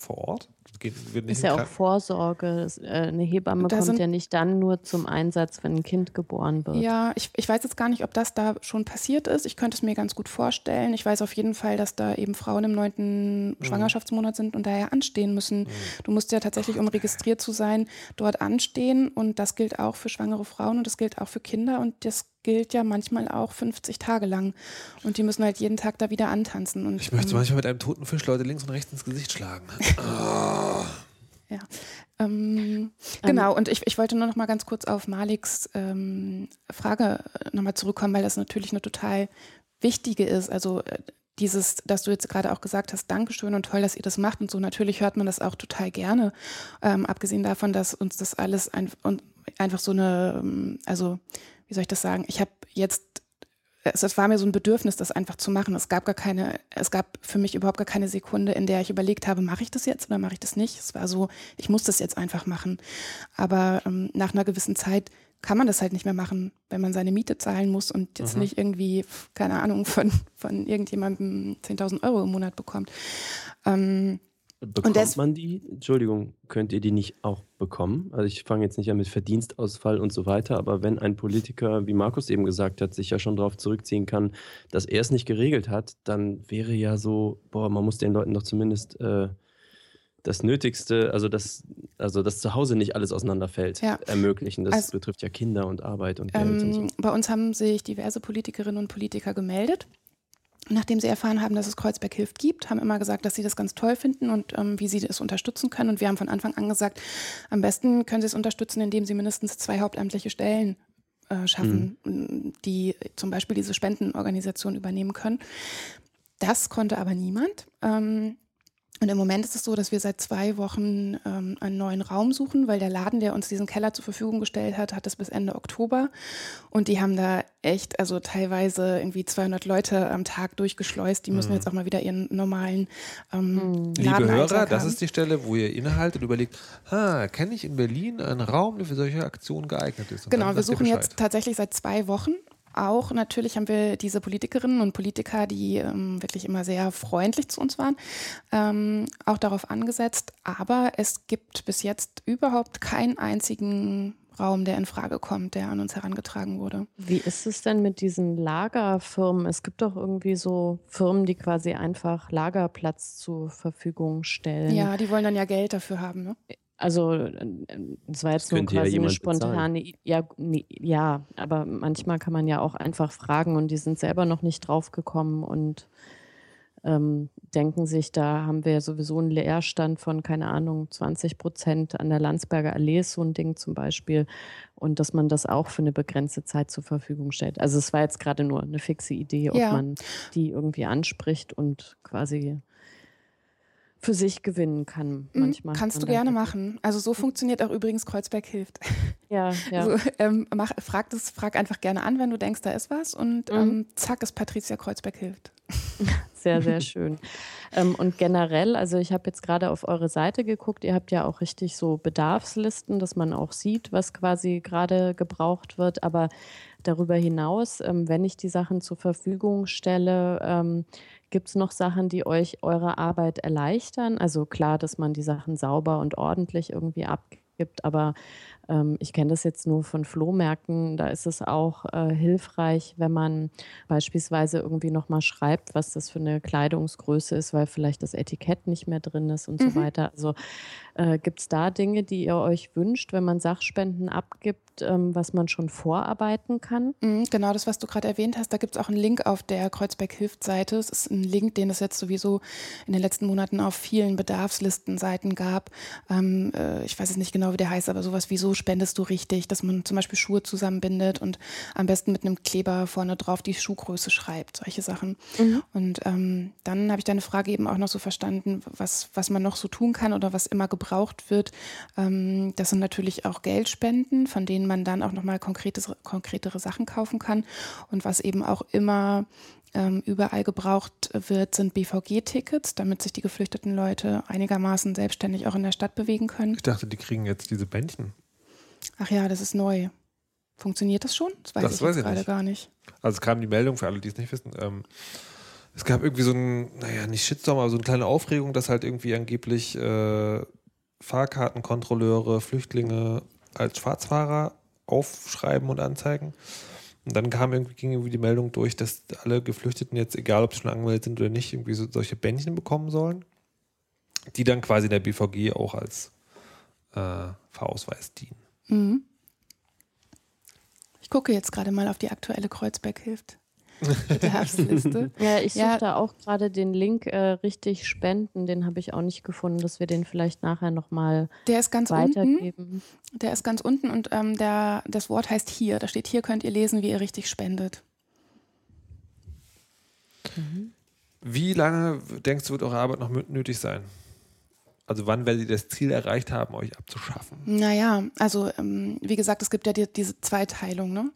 Vor Ort? Das geht, Ist ja auch Vorsorge. Äh, Eine Hebamme Da kommt ja nicht dann nur zum Einsatz, wenn ein Kind geboren wird. Ja, ich, ich weiß jetzt gar nicht, ob das da schon passiert ist. Ich könnte es mir ganz gut vorstellen. Ich weiß auf jeden Fall, dass da eben Frauen im neunten Schwangerschaftsmonat sind und daher anstehen müssen. Du musst ja tatsächlich, um registriert zu sein, dort anstehen. Und das gilt auch für schwangere Frauen und das gilt auch für Kinder. Und das gilt ja manchmal auch 50 Tage lang. Und die müssen halt jeden Tag da wieder antanzen. Und, Ich möchte ähm, manchmal mit einem toten Fisch Leute links und rechts ins Gesicht schlagen. *laughs* Ähm, genau, und ich, ich wollte nur noch mal ganz kurz auf Maliks ähm, Frage nochmal zurückkommen, weil das natürlich eine total wichtige ist. Also äh, dieses, dass du jetzt gerade auch gesagt hast, Dankeschön und toll, dass ihr das macht und so. Natürlich hört man das auch total gerne. Ähm, abgesehen davon, dass uns das alles ein, und einfach so eine, ähm, also wie soll ich das sagen? Ich habe jetzt es, es war mir so ein Bedürfnis, das einfach zu machen. Es gab gar keine, es gab für mich überhaupt gar keine Sekunde, in der ich überlegt habe, mache ich das jetzt oder mache ich das nicht. Es war so, ich muss das jetzt einfach machen. Aber ähm, nach einer gewissen Zeit kann man das halt nicht mehr machen, wenn man seine Miete zahlen muss und jetzt nicht irgendwie, keine Ahnung, von, von irgendjemandem 10.000 Euro im Monat bekommt. Ähm, bekommt des- man die? Entschuldigung, könnt ihr die nicht auch bekommen? Also ich fange jetzt nicht an mit Verdienstausfall und so weiter, aber wenn ein Politiker, wie Markus eben gesagt hat, sich ja schon darauf zurückziehen kann, dass er es nicht geregelt hat, dann wäre ja so, boah, man muss den Leuten doch zumindest äh, das Nötigste, also das, also das Zuhause nicht alles auseinanderfällt, Ja. ermöglichen. Das Also- betrifft ja Kinder und Arbeit und Geld und so. Ähm, bei uns haben sich diverse Politikerinnen und Politiker gemeldet. Nachdem sie erfahren haben, dass es Kreuzberg Hilft gibt, haben immer gesagt, dass sie das ganz toll finden und ähm, wie sie das unterstützen können. Und wir haben von Anfang an gesagt, am besten können sie es unterstützen, indem sie mindestens zwei hauptamtliche Stellen äh, schaffen, mhm. die zum Beispiel diese Spendenorganisation übernehmen können. Das konnte aber niemand. Ähm, und im Moment ist es so, dass wir seit zwei Wochen ähm, einen neuen Raum suchen, weil der Laden, der uns diesen Keller zur Verfügung gestellt hat, hat es bis Ende Oktober. Und die haben da echt, also teilweise irgendwie 200 Leute am Tag durchgeschleust. Die müssen mhm. jetzt auch mal wieder ihren normalen ähm, mhm. Liebe Hörer, das ist die Stelle, wo ihr innehaltet und überlegt, kenne ich in Berlin einen Raum, der für solche Aktionen geeignet ist? Und genau, wir suchen jetzt tatsächlich seit zwei Wochen auch natürlich haben wir diese Politikerinnen und Politiker, die ähm, wirklich immer sehr freundlich zu uns waren, ähm, auch darauf angesetzt. Aber es gibt bis jetzt überhaupt keinen einzigen Raum, der in Frage kommt, der an uns herangetragen wurde. Wie ist es denn mit diesen Lagerfirmen? Es gibt doch irgendwie so Firmen, die quasi einfach Lagerplatz zur Verfügung stellen. Ja, die wollen dann ja Geld dafür haben, ne? Also es war jetzt nur quasi ja eine spontane, ja, nee, ja, aber manchmal kann man ja auch einfach fragen und die sind selber noch nicht drauf gekommen und ähm, denken sich, da haben wir sowieso einen Leerstand von, keine Ahnung, 20 Prozent an der Landsberger Allee, so ein Ding zum Beispiel. Und dass man das auch für eine begrenzte Zeit zur Verfügung stellt. Also es war jetzt gerade nur eine fixe Idee, ob ja. man die irgendwie anspricht und quasi für sich gewinnen kann. Mhm, manchmal. Kannst du gerne machen. Also so funktioniert auch übrigens Kreuzberg hilft. *laughs* Ja, *laughs* ja. Also, ähm, mach, frag, das, frag einfach gerne an, wenn du denkst, da ist was und mhm. ähm, zack ist Patricia Kreuzberg hilft. *laughs* Sehr, sehr schön. ähm, und generell, also ich habe jetzt gerade auf eure Seite geguckt, ihr habt ja auch richtig so Bedarfslisten, dass man auch sieht, was quasi gerade gebraucht wird. Aber darüber hinaus, ähm, wenn ich die Sachen zur Verfügung stelle, ähm, Gibt es noch Sachen, die euch eure Arbeit erleichtern? Also klar, dass man die Sachen sauber und ordentlich irgendwie abgibt, aber ich kenne das jetzt nur von Flohmärkten. Da ist es auch äh, hilfreich, wenn man beispielsweise irgendwie nochmal schreibt, was das für eine Kleidungsgröße ist, weil vielleicht das Etikett nicht mehr drin ist und mhm. so weiter. Also äh, gibt es da Dinge, die ihr euch wünscht, wenn man Sachspenden abgibt, ähm, was man schon vorarbeiten kann? Mhm, genau das, was du gerade erwähnt hast. Da gibt es auch einen Link auf der Kreuzberg Hilft Seite. Es ist ein Link, den es jetzt sowieso in den letzten Monaten auf vielen Bedarfslistenseiten gab. Ähm, äh, ich weiß es nicht genau, wie der heißt, aber sowas wie so spendest du richtig, dass man zum Beispiel Schuhe zusammenbindet und am besten mit einem Kleber vorne drauf die Schuhgröße schreibt, solche Sachen. Mhm. Und ähm, dann habe ich deine Frage eben auch noch so verstanden, was, was man noch so tun kann oder was immer gebraucht wird. Ähm, das sind natürlich auch Geldspenden, von denen man dann auch nochmal konkretere Sachen kaufen kann. Und was eben auch immer ähm, überall gebraucht wird, sind BVG-Tickets, damit sich die geflüchteten Leute einigermaßen selbstständig auch in der Stadt bewegen können. Ich dachte, die kriegen jetzt diese Bändchen. Ach ja, das ist neu. Funktioniert das schon? Das weiß das ich weiß gerade gar nicht. Also es kam die Meldung für alle, die es nicht wissen. Ähm, es gab irgendwie so ein, naja, nicht Shitstorm, aber so eine kleine Aufregung, dass halt irgendwie angeblich äh, Fahrkartenkontrolleure, Flüchtlinge als Schwarzfahrer aufschreiben und anzeigen. Und dann kam irgendwie, ging irgendwie die Meldung durch, dass alle Geflüchteten jetzt, egal ob sie schon angemeldet sind oder nicht, irgendwie so, solche Bändchen bekommen sollen, die dann quasi der BVG auch als äh, Fahrausweis dienen. Mhm. Ich gucke jetzt gerade mal auf die aktuelle Kreuzberg-Hilft. Bedarfsliste. *laughs* ja, ich suche ja. da auch gerade den Link äh, richtig spenden. Den habe ich auch nicht gefunden, dass wir den vielleicht nachher nochmal Der ist ganz weitergeben. unten. Der ist ganz unten und ähm, der, das Wort heißt hier. Da steht hier könnt ihr lesen, wie ihr richtig spendet. Mhm. Wie lange denkst du, wird eure Arbeit noch nötig sein? Also wann werdet ihr das Ziel erreicht haben, euch abzuschaffen? Naja, also ähm, wie gesagt, es gibt ja die, diese Zweiteilung. Ne?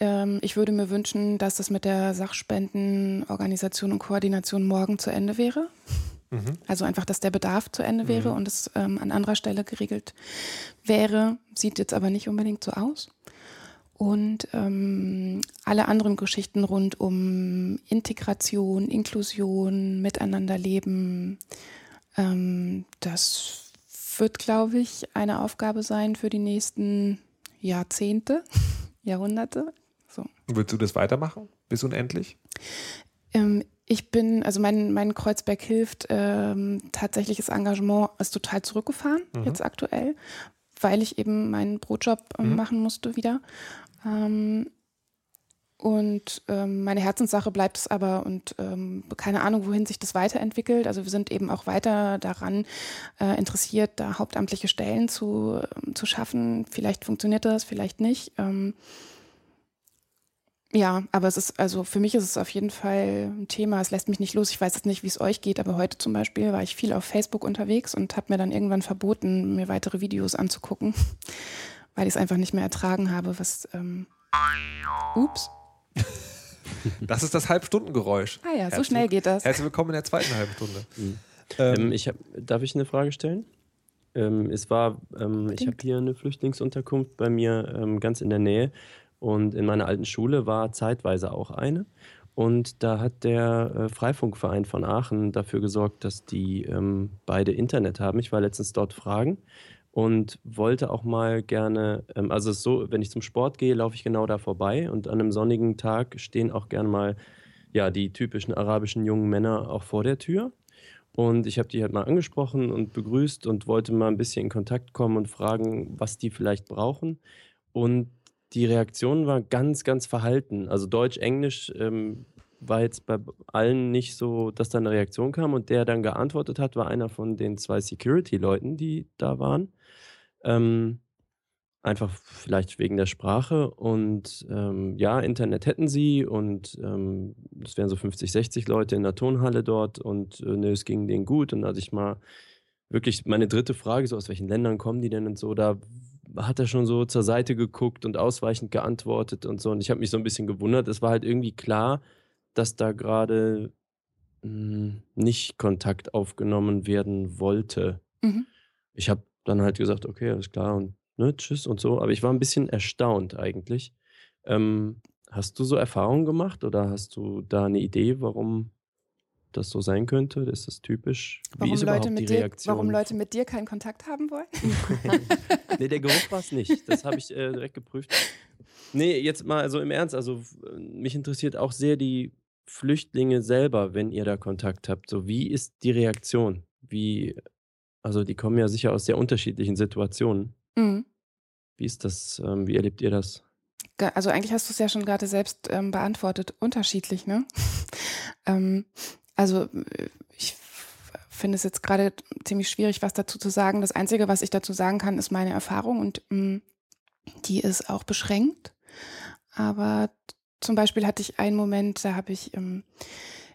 Ähm, ich würde mir wünschen, dass das mit der Sachspendenorganisation und Koordination morgen zu Ende wäre. Mhm. Also einfach, dass der Bedarf zu Ende wäre mhm. und es ähm, an anderer Stelle geregelt wäre. Sieht jetzt aber nicht unbedingt so aus. Und ähm, alle anderen Geschichten rund um Integration, Inklusion, Miteinanderleben, ähm, das wird, glaube ich, eine Aufgabe sein für die nächsten Jahrzehnte, *laughs* Jahrhunderte. So. Willst du das weitermachen bis unendlich? Ähm, ich bin, also mein, mein Kreuzberg hilft, ähm, tatsächliches Engagement ist total zurückgefahren, mhm. jetzt aktuell, weil ich eben meinen Brotjob äh, mhm. machen musste wieder. Ähm, und ähm, meine Herzenssache bleibt es aber und ähm, keine Ahnung, wohin sich das weiterentwickelt. Also wir sind eben auch weiter daran äh, interessiert, da hauptamtliche Stellen zu, äh, zu schaffen. Vielleicht funktioniert das, vielleicht nicht. Ähm, Ja, aber es ist, also für mich ist es auf jeden Fall ein Thema. Es lässt mich nicht los. Ich weiß jetzt nicht, wie es euch geht, aber heute zum Beispiel war ich viel auf Facebook unterwegs und habe mir dann irgendwann verboten, mir weitere Videos anzugucken, *laughs* weil ich es einfach nicht mehr ertragen habe, was. Ähm, ups. *laughs* Das ist das Halbstundengeräusch. Ah ja, so Herzlich- schnell geht das. Herzlich willkommen in der zweiten halben Stunde. Mhm. Ähm, Ähm, ich hab, darf ich eine Frage stellen? Ähm, es war, ähm, ich habe hier eine Flüchtlingsunterkunft bei mir ähm, ganz in der Nähe und in meiner alten Schule war zeitweise auch eine. Und da hat der äh, Freifunkverein von Aachen dafür gesorgt, dass die ähm, beide Internet haben. Ich war letztens dort fragen und wollte auch mal gerne, ähm, also so, wenn ich zum Sport gehe, laufe ich genau da vorbei und an einem sonnigen Tag stehen auch gerne mal ja, die typischen arabischen jungen Männer auch vor der Tür. Und ich habe die halt mal angesprochen und begrüßt und wollte mal ein bisschen in Kontakt kommen und fragen, was die vielleicht brauchen. Und die Reaktion war ganz, ganz verhalten. Also Deutsch, Englisch ähm, war jetzt bei allen nicht so, dass da eine Reaktion kam. Und der dann geantwortet hat, war einer von den zwei Security-Leuten, die da waren. Ähm, einfach vielleicht wegen der Sprache. Und ähm, ja, Internet hätten sie und ähm, es wären so 50, 60 Leute in der Tonhalle dort und äh, ne, es ging denen gut. Und als ich mal wirklich meine dritte Frage, so aus welchen Ländern kommen die denn und so, da hat er schon so zur Seite geguckt und ausweichend geantwortet und so. Und ich habe mich so ein bisschen gewundert. Es war halt irgendwie klar, dass da gerade mh, nicht Kontakt aufgenommen werden wollte. Mhm. Ich habe dann halt gesagt, okay, alles klar und ne, tschüss und so. Aber ich war ein bisschen erstaunt eigentlich. Ähm, hast du so Erfahrungen gemacht oder hast du da eine Idee, warum das so sein könnte? Ist das typisch? Wie Warum ist Leute, überhaupt die mit dir, Reaktion? warum Leute mit dir keinen Kontakt haben wollen? *laughs* nee, der Geruch war es nicht. Das habe ich äh, direkt geprüft. Nee, jetzt mal also im Ernst. Also mich interessiert auch sehr die Flüchtlinge selber, wenn ihr da Kontakt habt. So, wie ist die Reaktion? Wie, also die kommen ja sicher aus sehr unterschiedlichen Situationen. Mhm. Wie ist das? Ähm, wie erlebt ihr das? Also eigentlich hast du es ja schon gerade selbst ähm, beantwortet. Unterschiedlich, ne? *laughs* ähm, also ich finde es jetzt gerade ziemlich schwierig, was dazu zu sagen. Das Einzige, was ich dazu sagen kann, ist meine Erfahrung und mh, die ist auch beschränkt. Aber zum Beispiel hatte ich einen Moment, da habe ich ähm,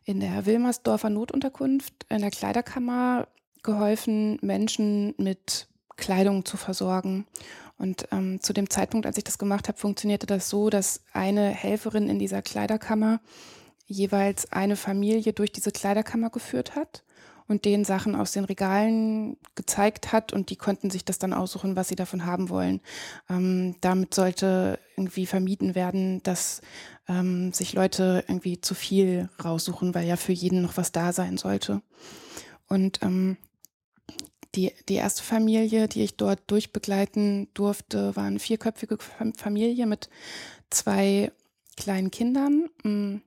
in der Wilmersdorfer Notunterkunft in der Kleiderkammer geholfen, Menschen mit Kleidung zu versorgen. Und ähm, zu dem Zeitpunkt, als ich das gemacht habe, funktionierte das so, dass eine Helferin in dieser Kleiderkammer jeweils eine Familie durch diese Kleiderkammer geführt hat und denen Sachen aus den Regalen gezeigt hat und die konnten sich das dann aussuchen, was sie davon haben wollen. Ähm, damit sollte irgendwie vermieden werden, dass ähm, sich Leute irgendwie zu viel raussuchen, weil ja für jeden noch was da sein sollte. Und ähm, die, die erste Familie, die ich dort durchbegleiten durfte, war eine vierköpfige Fam- Familie mit zwei kleinen Kindern. Mm,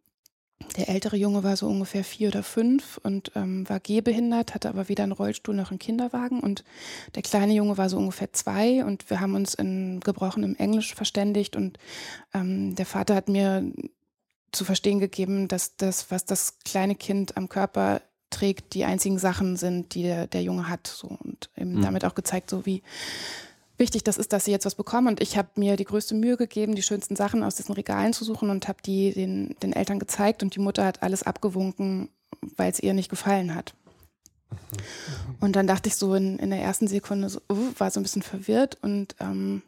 Der ältere Junge war so ungefähr vier oder fünf und ähm, war gehbehindert, hatte aber weder einen Rollstuhl noch einen Kinderwagen. Und der kleine Junge war so ungefähr zwei und wir haben uns in gebrochenem Englisch verständigt. Und ähm, der Vater hat mir zu verstehen gegeben, dass das, was das kleine Kind am Körper trägt, die einzigen Sachen sind, die der, der Junge hat. So. Und eben Mhm. damit auch gezeigt, so wie wichtig das ist, dass sie jetzt was bekommen. Und ich habe mir die größte Mühe gegeben, die schönsten Sachen aus diesen Regalen zu suchen und habe die den, den Eltern gezeigt. Und die Mutter hat alles abgewunken, weil es ihr nicht gefallen hat. Und dann dachte ich so in, in der ersten Sekunde, so, uh, war so ein bisschen verwirrt und ähm,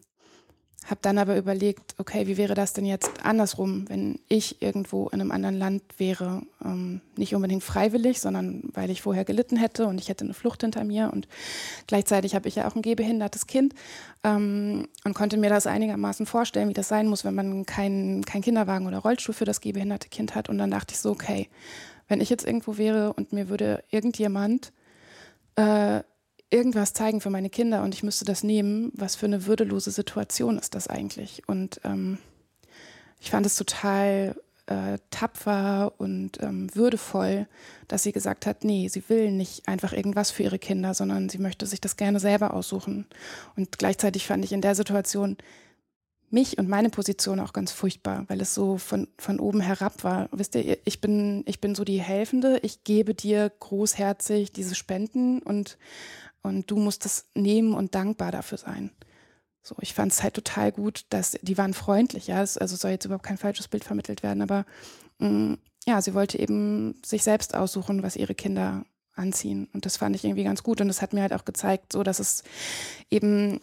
habe dann aber überlegt, okay, wie wäre das denn jetzt andersrum, wenn ich irgendwo in einem anderen Land wäre, ähm, nicht unbedingt freiwillig, sondern weil ich vorher gelitten hätte und ich hätte eine Flucht hinter mir und gleichzeitig habe ich ja auch ein gehbehindertes Kind ähm, und konnte mir das einigermaßen vorstellen, wie das sein muss, wenn man keinen kein Kinderwagen oder Rollstuhl für das gehbehinderte Kind hat. Und dann dachte ich so, okay, wenn ich jetzt irgendwo wäre und mir würde irgendjemand äh, irgendwas zeigen für meine Kinder und ich müsste das nehmen, was für eine würdelose Situation ist das eigentlich? Und ähm, ich fand es total äh, tapfer und ähm, würdevoll, dass sie gesagt hat, nee, sie will nicht einfach irgendwas für ihre Kinder, sondern sie möchte sich das gerne selber aussuchen. Und gleichzeitig fand ich in der Situation mich und meine Position auch ganz furchtbar, weil es so von, von oben herab war. Wisst ihr, ich bin, ich bin so die Helfende, ich gebe dir großherzig diese Spenden und, und du musst das nehmen und dankbar dafür sein. So, ich fand es halt total gut, dass die waren freundlich, ja. Es, also soll jetzt überhaupt kein falsches Bild vermittelt werden, aber mh, mm, ja, sie wollte eben sich selbst aussuchen, was ihre Kinder anziehen. Und das fand ich irgendwie ganz gut. Und das hat mir halt auch gezeigt, so dass es eben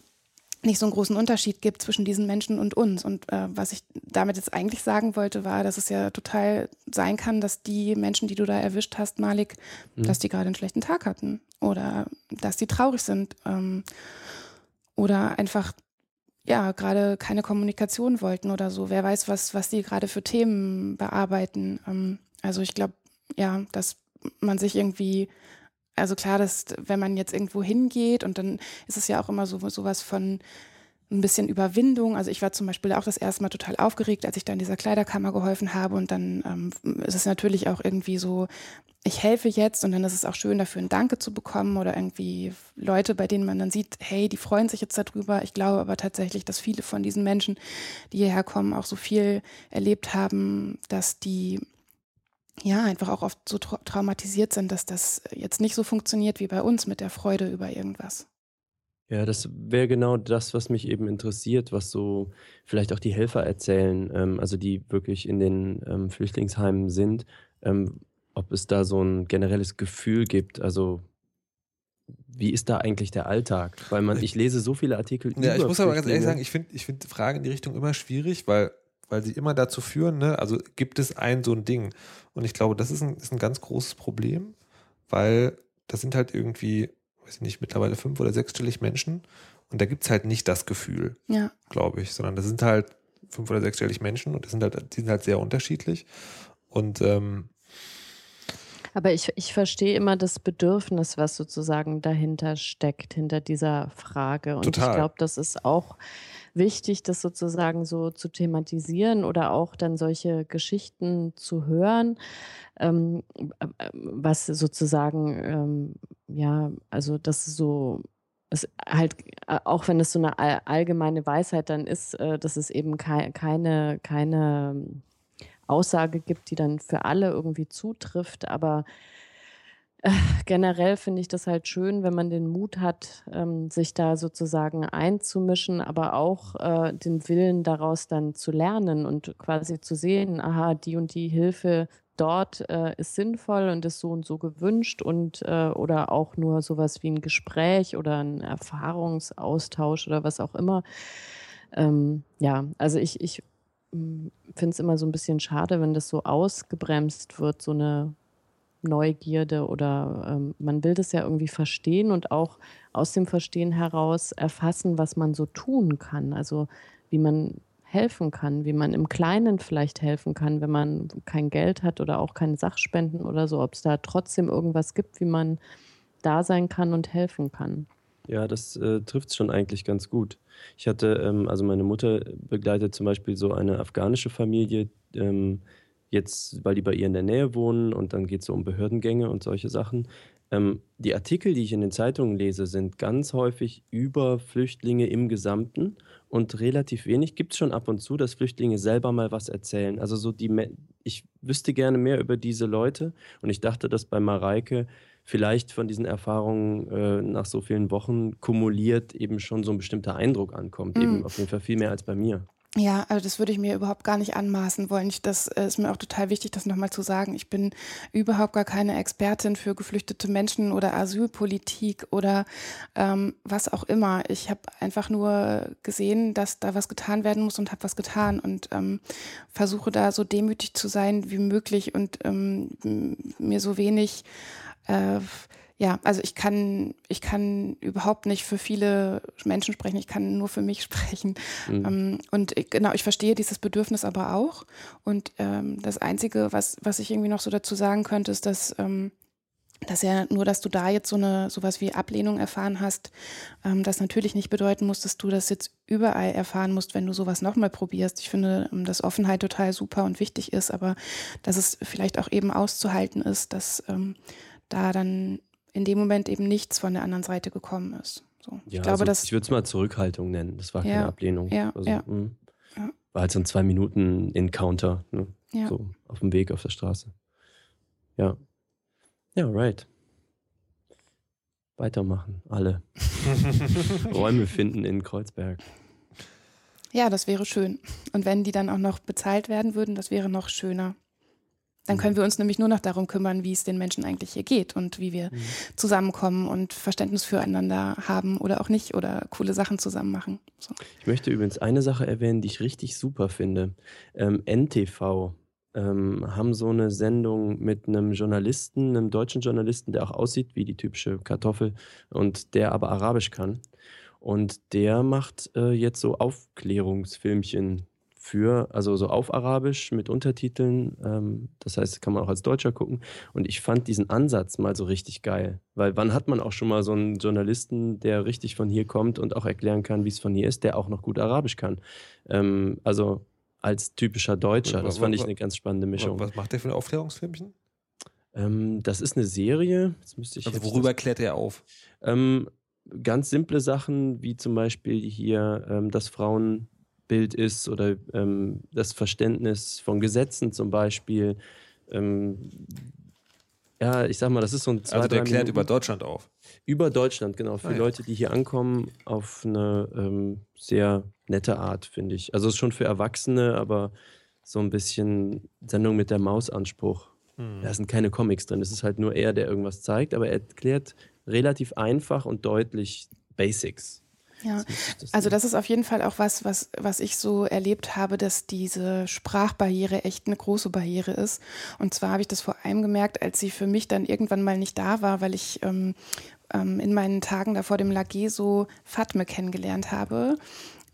nicht so einen großen Unterschied gibt zwischen diesen Menschen und uns. Und äh, was ich damit jetzt eigentlich sagen wollte, war, dass es ja total sein kann, dass die Menschen, die du da erwischt hast, Malik, mhm. dass die gerade einen schlechten Tag hatten oder dass die traurig sind ähm, oder einfach ja gerade keine Kommunikation wollten oder so. Wer weiß, was was die gerade für Themen bearbeiten. Ähm, also ich glaube, ja, dass man sich irgendwie also klar, dass wenn man jetzt irgendwo hingeht und dann ist es ja auch immer so sowas von ein bisschen Überwindung. Also ich war zum Beispiel auch das erste Mal total aufgeregt, als ich da in dieser Kleiderkammer geholfen habe. Und dann ähm, ist es natürlich auch irgendwie so, ich helfe jetzt und dann ist es auch schön, dafür ein Danke zu bekommen oder irgendwie Leute, bei denen man dann sieht, hey, die freuen sich jetzt darüber. Ich glaube aber tatsächlich, dass viele von diesen Menschen, die hierher kommen, auch so viel erlebt haben, dass die ja, einfach auch oft so tra traumatisiert sind, dass das jetzt nicht so funktioniert wie bei uns mit der Freude über irgendwas. Ja, das wäre genau das, was mich eben interessiert, was so vielleicht auch die Helfer erzählen, ähm, also die wirklich in den ähm, Flüchtlingsheimen sind, ähm, ob es da so ein generelles Gefühl gibt, also wie ist da eigentlich der Alltag? Weil man, ich lese so viele Artikel ja, über ich muss aber ganz ehrlich sagen, ich finde ich find Fragen in die Richtung immer schwierig, weil weil sie immer dazu führen, ne, also gibt es ein so ein Ding. Und ich glaube, das ist ein, ist ein ganz großes Problem, weil das sind halt irgendwie, weiß ich nicht, mittlerweile fünf- oder sechsstellig Menschen und da gibt es halt nicht das Gefühl, ja. glaube ich, sondern das sind halt fünf- oder sechsstellig Menschen und das sind halt, die sind halt sehr unterschiedlich. Und ähm, aber ich, ich verstehe immer das Bedürfnis, was sozusagen dahinter steckt, hinter dieser Frage. Und total. ich glaube, das ist auch wichtig, das sozusagen so zu thematisieren oder auch dann solche Geschichten zu hören, ähm, äh, was sozusagen, ähm, ja, also das so es halt, auch wenn es so eine allgemeine Weisheit dann ist, äh, dass es eben kei keine, keine Aussage gibt, die dann für alle irgendwie zutrifft, aber äh, generell finde ich das halt schön, wenn man den Mut hat, ähm, sich da sozusagen einzumischen, aber auch äh, den Willen daraus dann zu lernen und quasi zu sehen, aha, die und die Hilfe dort äh, ist sinnvoll und ist so und so gewünscht und äh, oder auch nur sowas wie ein Gespräch oder ein Erfahrungsaustausch oder was auch immer. Ähm, ja, also ich, ich finde es immer so ein bisschen schade, wenn das so ausgebremst wird, so eine Neugierde oder ähm, man will das ja irgendwie verstehen und auch aus dem Verstehen heraus erfassen, was man so tun kann. Also wie man helfen kann, wie man im Kleinen vielleicht helfen kann, wenn man kein Geld hat oder auch keine Sachspenden oder so, ob es da trotzdem irgendwas gibt, wie man da sein kann und helfen kann. Ja, das äh, trifft es schon eigentlich ganz gut. Ich hatte, ähm, also meine Mutter begleitet zum Beispiel so eine afghanische Familie, ähm, jetzt, weil die bei ihr in der Nähe wohnen und dann geht es so um Behördengänge und solche Sachen. Ähm, die Artikel, die ich in den Zeitungen lese, sind ganz häufig über Flüchtlinge im Gesamten und relativ wenig gibt es schon ab und zu, dass Flüchtlinge selber mal was erzählen. Also so die, ich wüsste gerne mehr über diese Leute und ich dachte, dass bei Mareike vielleicht von diesen Erfahrungen äh, nach so vielen Wochen kumuliert eben schon so ein bestimmter Eindruck ankommt, mhm. eben auf jeden Fall viel mehr als bei mir. Ja, also das würde ich mir überhaupt gar nicht anmaßen wollen. Ich, das äh, ist mir auch total wichtig, das nochmal zu sagen. Ich bin überhaupt gar keine Expertin für geflüchtete Menschen oder Asylpolitik oder ähm, was auch immer. Ich habe einfach nur gesehen, dass da was getan werden muss und habe was getan und ähm, versuche da so demütig zu sein wie möglich und ähm, mir so wenig äh, ja, also ich kann, ich kann überhaupt nicht für viele Menschen sprechen, ich kann nur für mich *laughs* sprechen. Mhm. Ähm, und ich, genau, ich verstehe dieses Bedürfnis aber auch. Und ähm, das Einzige, was, was ich irgendwie noch so dazu sagen könnte, ist, dass, ähm, dass ja nur, dass du da jetzt so eine sowas wie Ablehnung erfahren hast, ähm, das natürlich nicht bedeuten muss, dass du das jetzt überall erfahren musst, wenn du sowas nochmal probierst. Ich finde, ähm, dass Offenheit total super und wichtig ist, aber dass es vielleicht auch eben auszuhalten ist, dass ähm, da dann in dem Moment eben nichts von der anderen Seite gekommen ist. So. Ja, ich glaube, also dass, ich würde es mal Zurückhaltung nennen. Das war ja, keine Ablehnung. Ja, also, ja. Hm. ja. War halt so ein zwei Minuten Encounter, ne? ja. so auf dem Weg auf der Straße. Ja, ja, right. Weitermachen, alle. *laughs* Räume finden in Kreuzberg. Ja, das wäre schön. Und wenn die dann auch noch bezahlt werden würden, das wäre noch schöner. Dann können wir uns nämlich nur noch darum kümmern, wie es den Menschen eigentlich hier geht und wie wir mhm. zusammenkommen und Verständnis füreinander haben oder auch nicht oder coole Sachen zusammen machen. So. Ich möchte übrigens eine Sache erwähnen, die ich richtig super finde. Ähm, NTV ähm, haben so eine Sendung mit einem Journalisten, einem deutschen Journalisten, der auch aussieht wie die typische Kartoffel und der aber Arabisch kann. Und der macht äh, jetzt so Aufklärungsfilmchen für, also so auf Arabisch mit Untertiteln. Ähm, das heißt, kann man auch als Deutscher gucken. Und ich fand diesen Ansatz mal so richtig geil. Weil wann hat man auch schon mal so einen Journalisten, der richtig von hier kommt und auch erklären kann, wie es von hier ist, der auch noch gut Arabisch kann. Ähm, also als typischer Deutscher. Das fand ich eine ganz spannende Mischung. Was macht der für ein Aufklärungsfilmchen? Ähm, das ist eine Serie. Jetzt müsste ich also worüber klärt er auf? Ähm, ganz simple Sachen, wie zum Beispiel hier ähm, das Frauenbild ist oder ähm, das Verständnis von Gesetzen zum Beispiel. Ähm, ja, ich sag mal, das ist so ein zwei, Also der klärt über Deutschland auf. Über Deutschland, genau. Für ah, ja. Leute, die hier ankommen, auf eine ähm, sehr nette Art, finde ich. Also es ist schon für Erwachsene, aber so ein bisschen Sendung mit der Maus-Anspruch. Hm. Da sind keine Comics drin. Es ist halt nur er, der irgendwas zeigt, aber er erklärt relativ einfach und deutlich Basics. Ja, also das ist auf jeden Fall auch was, was, was ich so erlebt habe, dass diese Sprachbarriere echt eine große Barriere ist. Und zwar habe ich das vor allem gemerkt, als sie für mich dann irgendwann mal nicht da war, weil ich ähm, ähm, in meinen Tagen da vor dem Lagé so Fatme kennengelernt habe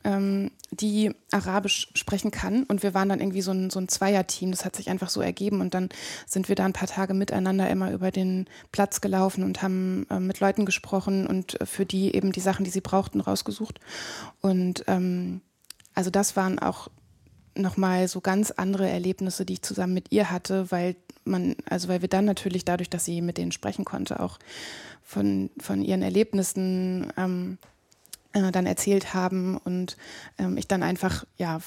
ähm, die Arabisch sprechen kann. Und wir waren dann irgendwie so ein, so ein Zweierteam. Das hat sich einfach so ergeben. Und dann sind wir da ein paar Tage miteinander immer über den Platz gelaufen und haben äh, mit Leuten gesprochen und für die eben die Sachen, die sie brauchten, rausgesucht. Und ähm, also das waren auch nochmal so ganz andere Erlebnisse, die ich zusammen mit ihr hatte, weil man, also weil wir dann natürlich dadurch, dass sie mit denen sprechen konnte, auch von, von ihren Erlebnissen ähm, äh, dann erzählt haben und ähm, ich dann einfach, ja,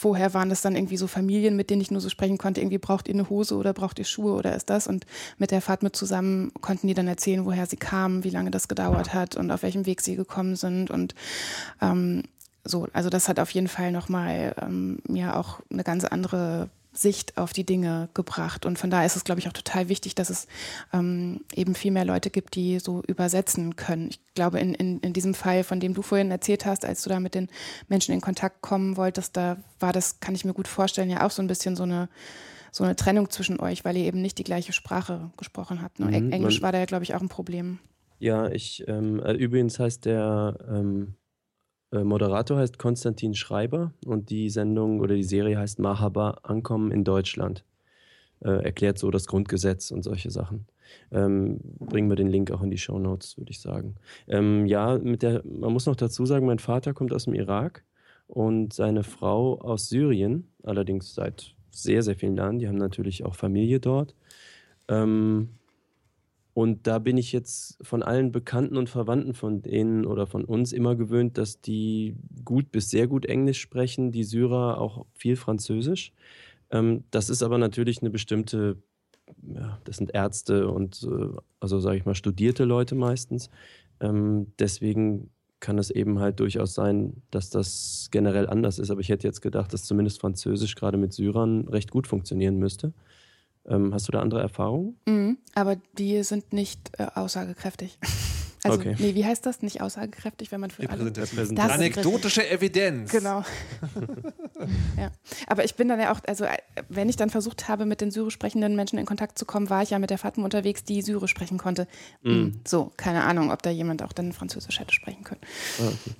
vorher waren das dann irgendwie so Familien, mit denen ich nur so sprechen konnte, irgendwie braucht ihr eine Hose oder braucht ihr Schuhe oder ist das? Und mit der Fahrt mit zusammen konnten die dann erzählen, woher sie kamen, wie lange das gedauert hat und auf welchem Weg sie gekommen sind und ähm, so, also das hat auf jeden Fall nochmal ähm, mir auch eine ganz andere Sicht auf die Dinge gebracht. Und von daher ist es, glaube ich, auch total wichtig, dass es ähm, eben viel mehr Leute gibt, die so übersetzen können. Ich glaube, in, in, in diesem Fall, von dem du vorhin erzählt hast, als du da mit den Menschen in Kontakt kommen wolltest, da war das, kann ich mir gut vorstellen, ja auch so ein bisschen so eine so eine Trennung zwischen euch, weil ihr eben nicht die gleiche Sprache gesprochen habt. Ne? Mhm, Englisch war da ja, glaube ich, auch ein Problem. Ja, ich, ähm, äh, übrigens heißt der ähm, äh, Moderator heißt Konstantin Schreiber und die Sendung oder die Serie heißt Mahaba Ankommen in Deutschland. Äh, erklärt so das Grundgesetz und solche Sachen. Ähm, bringen wir den Link auch in die Show Notes, würde ich sagen. Ähm, ja, mit der, man muss noch dazu sagen, mein Vater kommt aus dem Irak und seine Frau aus Syrien, allerdings seit sehr, sehr vielen Jahren. Die haben natürlich auch Familie dort. Ähm, und da bin ich jetzt von allen Bekannten und Verwandten von denen oder von uns immer gewöhnt, dass die gut bis sehr gut Englisch sprechen, die Syrer auch viel Französisch. Ähm, das ist aber natürlich eine bestimmte, ja, das sind Ärzte und äh, also sage ich mal studierte Leute meistens. Ähm, deswegen kann es eben halt durchaus sein, dass das generell anders ist. Aber ich hätte jetzt gedacht, dass zumindest Französisch gerade mit Syrern recht gut funktionieren müsste. Ähm, hast du da andere Erfahrungen? Mhm, aber die sind nicht äh, aussagekräftig. *laughs* Also, okay. nee, wie heißt das? Nicht aussagekräftig, wenn man für alle... Das Anekdotische Evidenz. Genau. *laughs* ja. Aber ich bin dann ja auch, also äh, wenn ich dann versucht habe, mit den syrisch sprechenden Menschen in Kontakt zu kommen, war ich ja mit der Fatima unterwegs, die Syrisch sprechen konnte. Mm. So, keine Ahnung, ob da jemand auch dann Französisch hätte sprechen können. Ah, okay.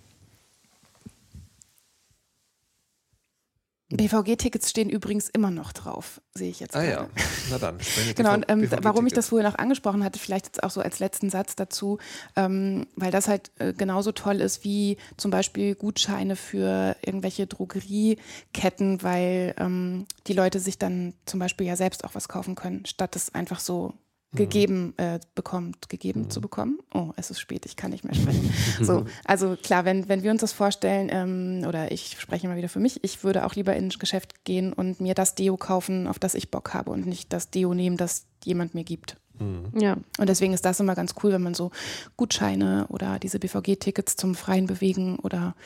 BVG-Tickets stehen übrigens immer noch drauf, sehe ich jetzt. Ah gerade. ja, na dann. *laughs* genau, und ähm, warum ich das vorhin auch angesprochen hatte, vielleicht jetzt auch so als letzten Satz dazu, ähm, weil das halt äh, genauso toll ist wie zum Beispiel Gutscheine für irgendwelche Drogerieketten, weil ähm, die Leute sich dann zum Beispiel ja selbst auch was kaufen können, statt es einfach so. Gegeben äh, bekommt, gegeben mhm. zu bekommen. Oh, es ist spät, ich kann nicht mehr sprechen. *laughs* so, also klar, wenn, wenn wir uns das vorstellen, ähm, oder ich spreche mal wieder für mich, ich würde auch lieber ins Geschäft gehen und mir das Deo kaufen, auf das ich Bock habe und nicht das Deo nehmen, das jemand mir gibt. Mhm. Ja. Und deswegen ist das immer ganz cool, wenn man so Gutscheine oder diese BVG-Tickets zum freien Bewegen oder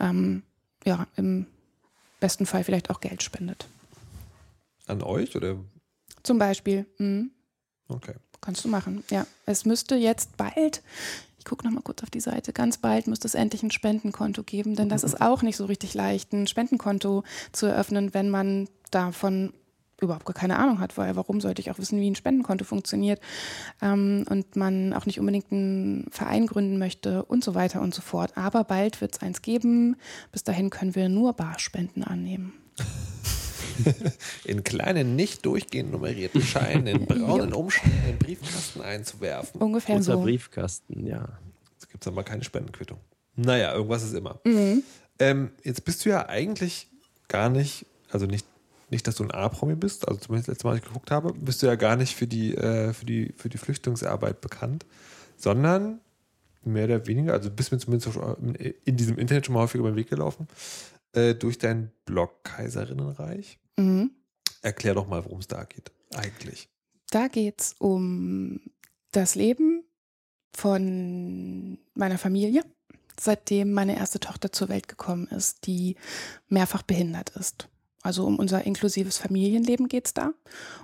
ähm, ja, im besten Fall vielleicht auch Geld spendet. An euch oder? Zum Beispiel. Mhm. Okay. Kannst du machen, ja. Es müsste jetzt bald, ich gucke nochmal kurz auf die Seite, ganz bald müsste es endlich ein Spendenkonto geben, denn das ist auch nicht so richtig leicht, ein Spendenkonto zu eröffnen, wenn man davon überhaupt gar keine Ahnung hat, weil warum sollte ich auch wissen, wie ein Spendenkonto funktioniert ähm, und man auch nicht unbedingt einen Verein gründen möchte und so weiter und so fort. Aber bald wird es eins geben. Bis dahin können wir nur Barspenden annehmen. *laughs* *laughs* in kleinen, nicht durchgehend nummerierten Scheinen in braunen *laughs* Umständen in den Briefkasten einzuwerfen. Ungefähr Unser so. Briefkasten, ja. Jetzt gibt es aber keine Spendenquittung. Naja, irgendwas ist immer. Ähm, jetzt bist du ja eigentlich gar nicht, also nicht, nicht, dass du ein A-Promi bist, also zumindest letztes Mal, als ich geguckt habe, bist du ja gar nicht für die, äh, für die, für die Flüchtlingsarbeit bekannt, sondern mehr oder weniger, also bist mir zumindest schon in diesem Internet schon mal häufiger über den Weg gelaufen, äh, durch deinen Blog Kaiserinnenreich. Mhm. Erklär doch mal, worum es da geht, eigentlich. Da geht es um das Leben von meiner Familie, seitdem meine erste Tochter zur Welt gekommen ist, die mehrfach behindert ist. Also um unser inklusives Familienleben geht es da.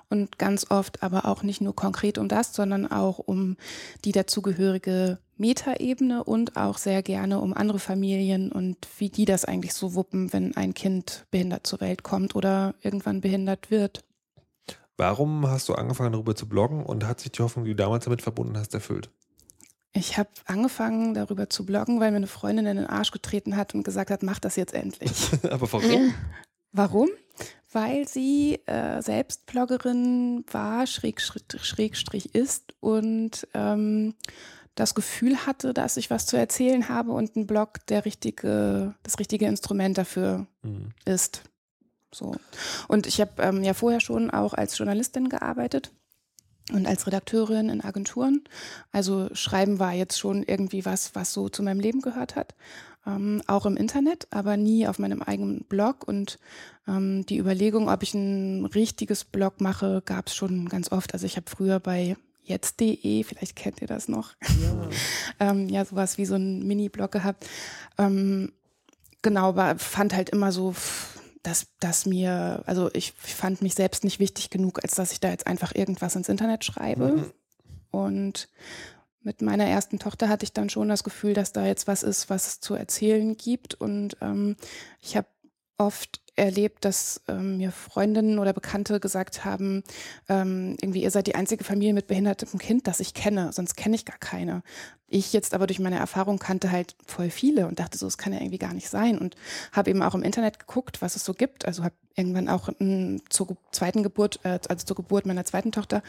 Und ganz oft aber auch nicht nur konkret um das, sondern auch um die dazugehörige Metaebene und auch sehr gerne um andere Familien und wie die das eigentlich so wuppen, wenn ein Kind behindert zur Welt kommt oder irgendwann behindert wird. Warum hast du angefangen, darüber zu bloggen und hat sich die Hoffnung, die du damals damit verbunden hast, erfüllt? Ich habe angefangen, darüber zu bloggen, weil mir eine Freundin in den Arsch getreten hat und gesagt hat, mach das jetzt endlich. *laughs* Aber warum? *laughs* Warum? Weil sie äh, selbst Bloggerin war, Schrägstrich, Schrägstrich ist und ähm, das Gefühl hatte, dass ich was zu erzählen habe und ein Blog der richtige, das richtige Instrument dafür Mhm. ist. So. Und ich habe ähm, ja vorher schon auch als Journalistin gearbeitet und als Redakteurin in Agenturen. Also Schreiben war jetzt schon irgendwie was, was so zu meinem Leben gehört hat. Ähm, auch im Internet, aber nie auf meinem eigenen Blog. Und ähm, die Überlegung, ob ich ein richtiges Blog mache, gab es schon ganz oft. Also ich habe früher bei jetzt.de, vielleicht kennt ihr das noch, *laughs* ähm, ja, sowas wie so ein Mini-Blog gehabt. Ähm, genau, aber fand halt immer so, dass, dass mir, also ich fand mich selbst nicht wichtig genug, als dass ich da jetzt einfach irgendwas ins Internet schreibe. Mhm. Und mit meiner ersten Tochter hatte ich dann schon das Gefühl, dass da jetzt was ist, was es zu erzählen gibt. Und ähm, ich habe oft erlebt, dass ähm, mir Freundinnen oder Bekannte gesagt haben, ähm, irgendwie ihr seid die einzige Familie mit behindertem Kind, das ich kenne, sonst kenne ich gar keine. Ich jetzt aber durch meine Erfahrung kannte halt voll viele und dachte so, es kann ja irgendwie gar nicht sein und habe eben auch im Internet geguckt, was es so gibt. Also habe irgendwann auch m, zur zweiten Geburt, äh, also zur Geburt meiner zweiten Tochter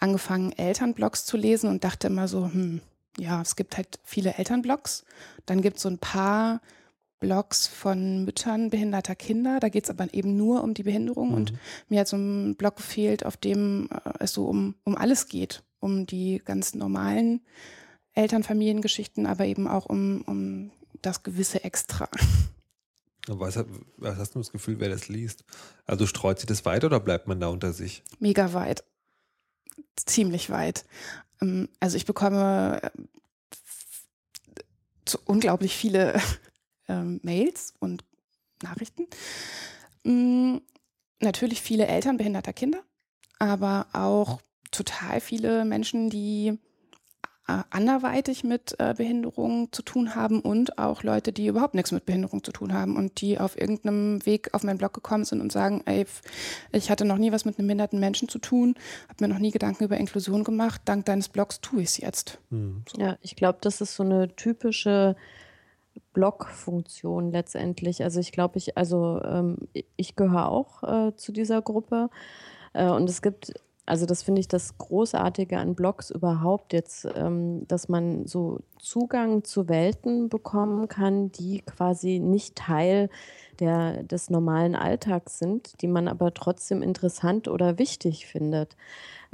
angefangen, Elternblogs zu lesen und dachte immer so, hm, ja, es gibt halt viele Elternblogs. Dann gibt es so ein paar Blogs von Müttern behinderter Kinder. Da geht es aber eben nur um die Behinderung. Und mir hat so ein Blog gefehlt, auf dem äh, es so um, um alles geht. Um die ganz normalen Elternfamiliengeschichten, aber eben auch um, um das gewisse Extra. *laughs* Was, was hast du das Gefühl, wer das liest? Also streut sich das weiter oder bleibt man da unter sich? Mega weit. Ziemlich weit. Ähm, Also ich bekomme äh, unglaublich viele ähm, Mails und Nachrichten. Mm, Natürlich viele Eltern behinderter Kinder, aber auch total viele Menschen, die äh, anderweitig mit äh, Behinderung zu tun haben und auch Leute, die überhaupt nichts mit Behinderung zu tun haben und die auf irgendeinem Weg auf meinen Blog gekommen sind und sagen, ey, ich hatte noch nie was mit einem behinderten Menschen zu tun, habe mir noch nie Gedanken über Inklusion gemacht, dank deines Blogs tue ich es jetzt. Hm. Ja, ich glaube, das ist so eine typische Blog-Funktion letztendlich. Also ich glaube, ich, also ähm, ich gehöre auch äh, zu dieser Gruppe. Äh, und es gibt, also das finde ich das Großartige an Blogs überhaupt jetzt, ähm, dass man so Zugang zu Welten bekommen kann, die quasi nicht Teil der, des normalen Alltags sind, die man aber trotzdem interessant oder wichtig findet.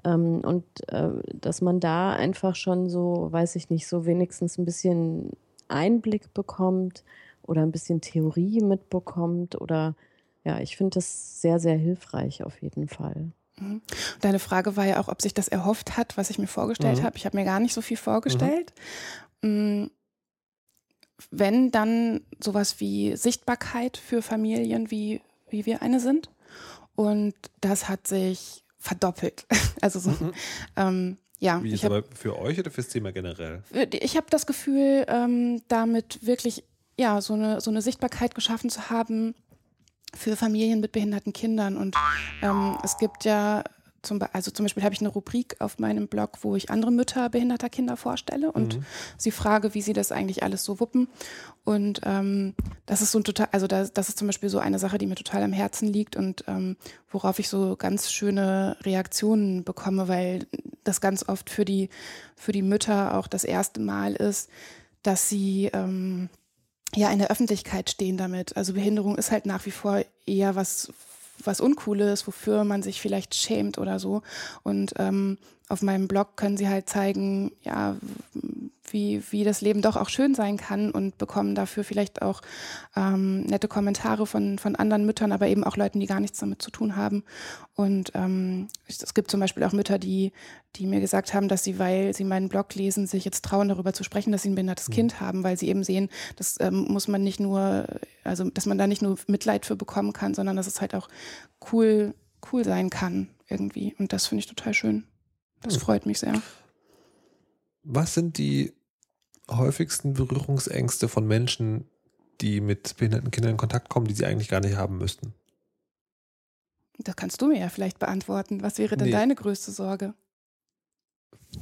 Ähm, und äh, dass man da einfach schon so, weiß ich nicht, so wenigstens ein bisschen Einblick bekommt oder ein bisschen Theorie mitbekommt oder ja, ich finde das sehr, sehr hilfreich auf jeden Fall. Mhm. Deine Frage war ja auch, ob sich das erhofft hat, was ich mir vorgestellt Mhm. habe. Ich habe mir gar nicht so viel vorgestellt. Mm, wenn dann sowas wie Sichtbarkeit für Familien, wie, wie wir eine sind. Und das hat sich verdoppelt. *laughs* Also so, mhm. ähm, ja. Wie ist aber für euch oder fürs Thema generell? Ich habe das Gefühl, ähm, damit wirklich ja so eine so eine Sichtbarkeit geschaffen zu haben für Familien mit behinderten Kindern. Und ähm, es gibt ja zum, also zum Beispiel habe ich eine Rubrik auf meinem Blog, wo ich andere Mütter behinderter Kinder vorstelle und mhm. sie frage, wie sie das eigentlich alles so wuppen. Und ähm, das ist so ein total, also das, das ist zum Beispiel so eine Sache, die mir total am Herzen liegt und ähm, worauf ich so ganz schöne Reaktionen bekomme, weil das ganz oft für die, für die Mütter auch das erste Mal ist, dass sie ähm, ja in der Öffentlichkeit stehen damit. Also Behinderung ist halt nach wie vor eher was was Uncooles, wofür man sich vielleicht schämt oder so. Und ähm, auf meinem Blog können sie halt zeigen, ja, wie, wie das Leben doch auch schön sein kann und bekommen dafür vielleicht auch ähm, nette Kommentare von, von anderen Müttern, aber eben auch Leuten, die gar nichts damit zu tun haben. Und ähm, es gibt zum Beispiel auch Mütter, die, die mir gesagt haben, dass sie, weil sie meinen Blog lesen, sich jetzt trauen, darüber zu sprechen, dass sie ein behindertes mhm. Kind haben, weil sie eben sehen, das ähm, muss man nicht nur, also dass man da nicht nur Mitleid für bekommen kann, sondern dass es halt auch cool, cool sein kann irgendwie. Und das finde ich total schön. Das hm. freut mich sehr. Was sind die häufigsten Berührungsängste von Menschen, die mit behinderten Kindern in Kontakt kommen, die sie eigentlich gar nicht haben müssten? Das kannst du mir ja vielleicht beantworten. Was wäre denn nee. deine größte Sorge?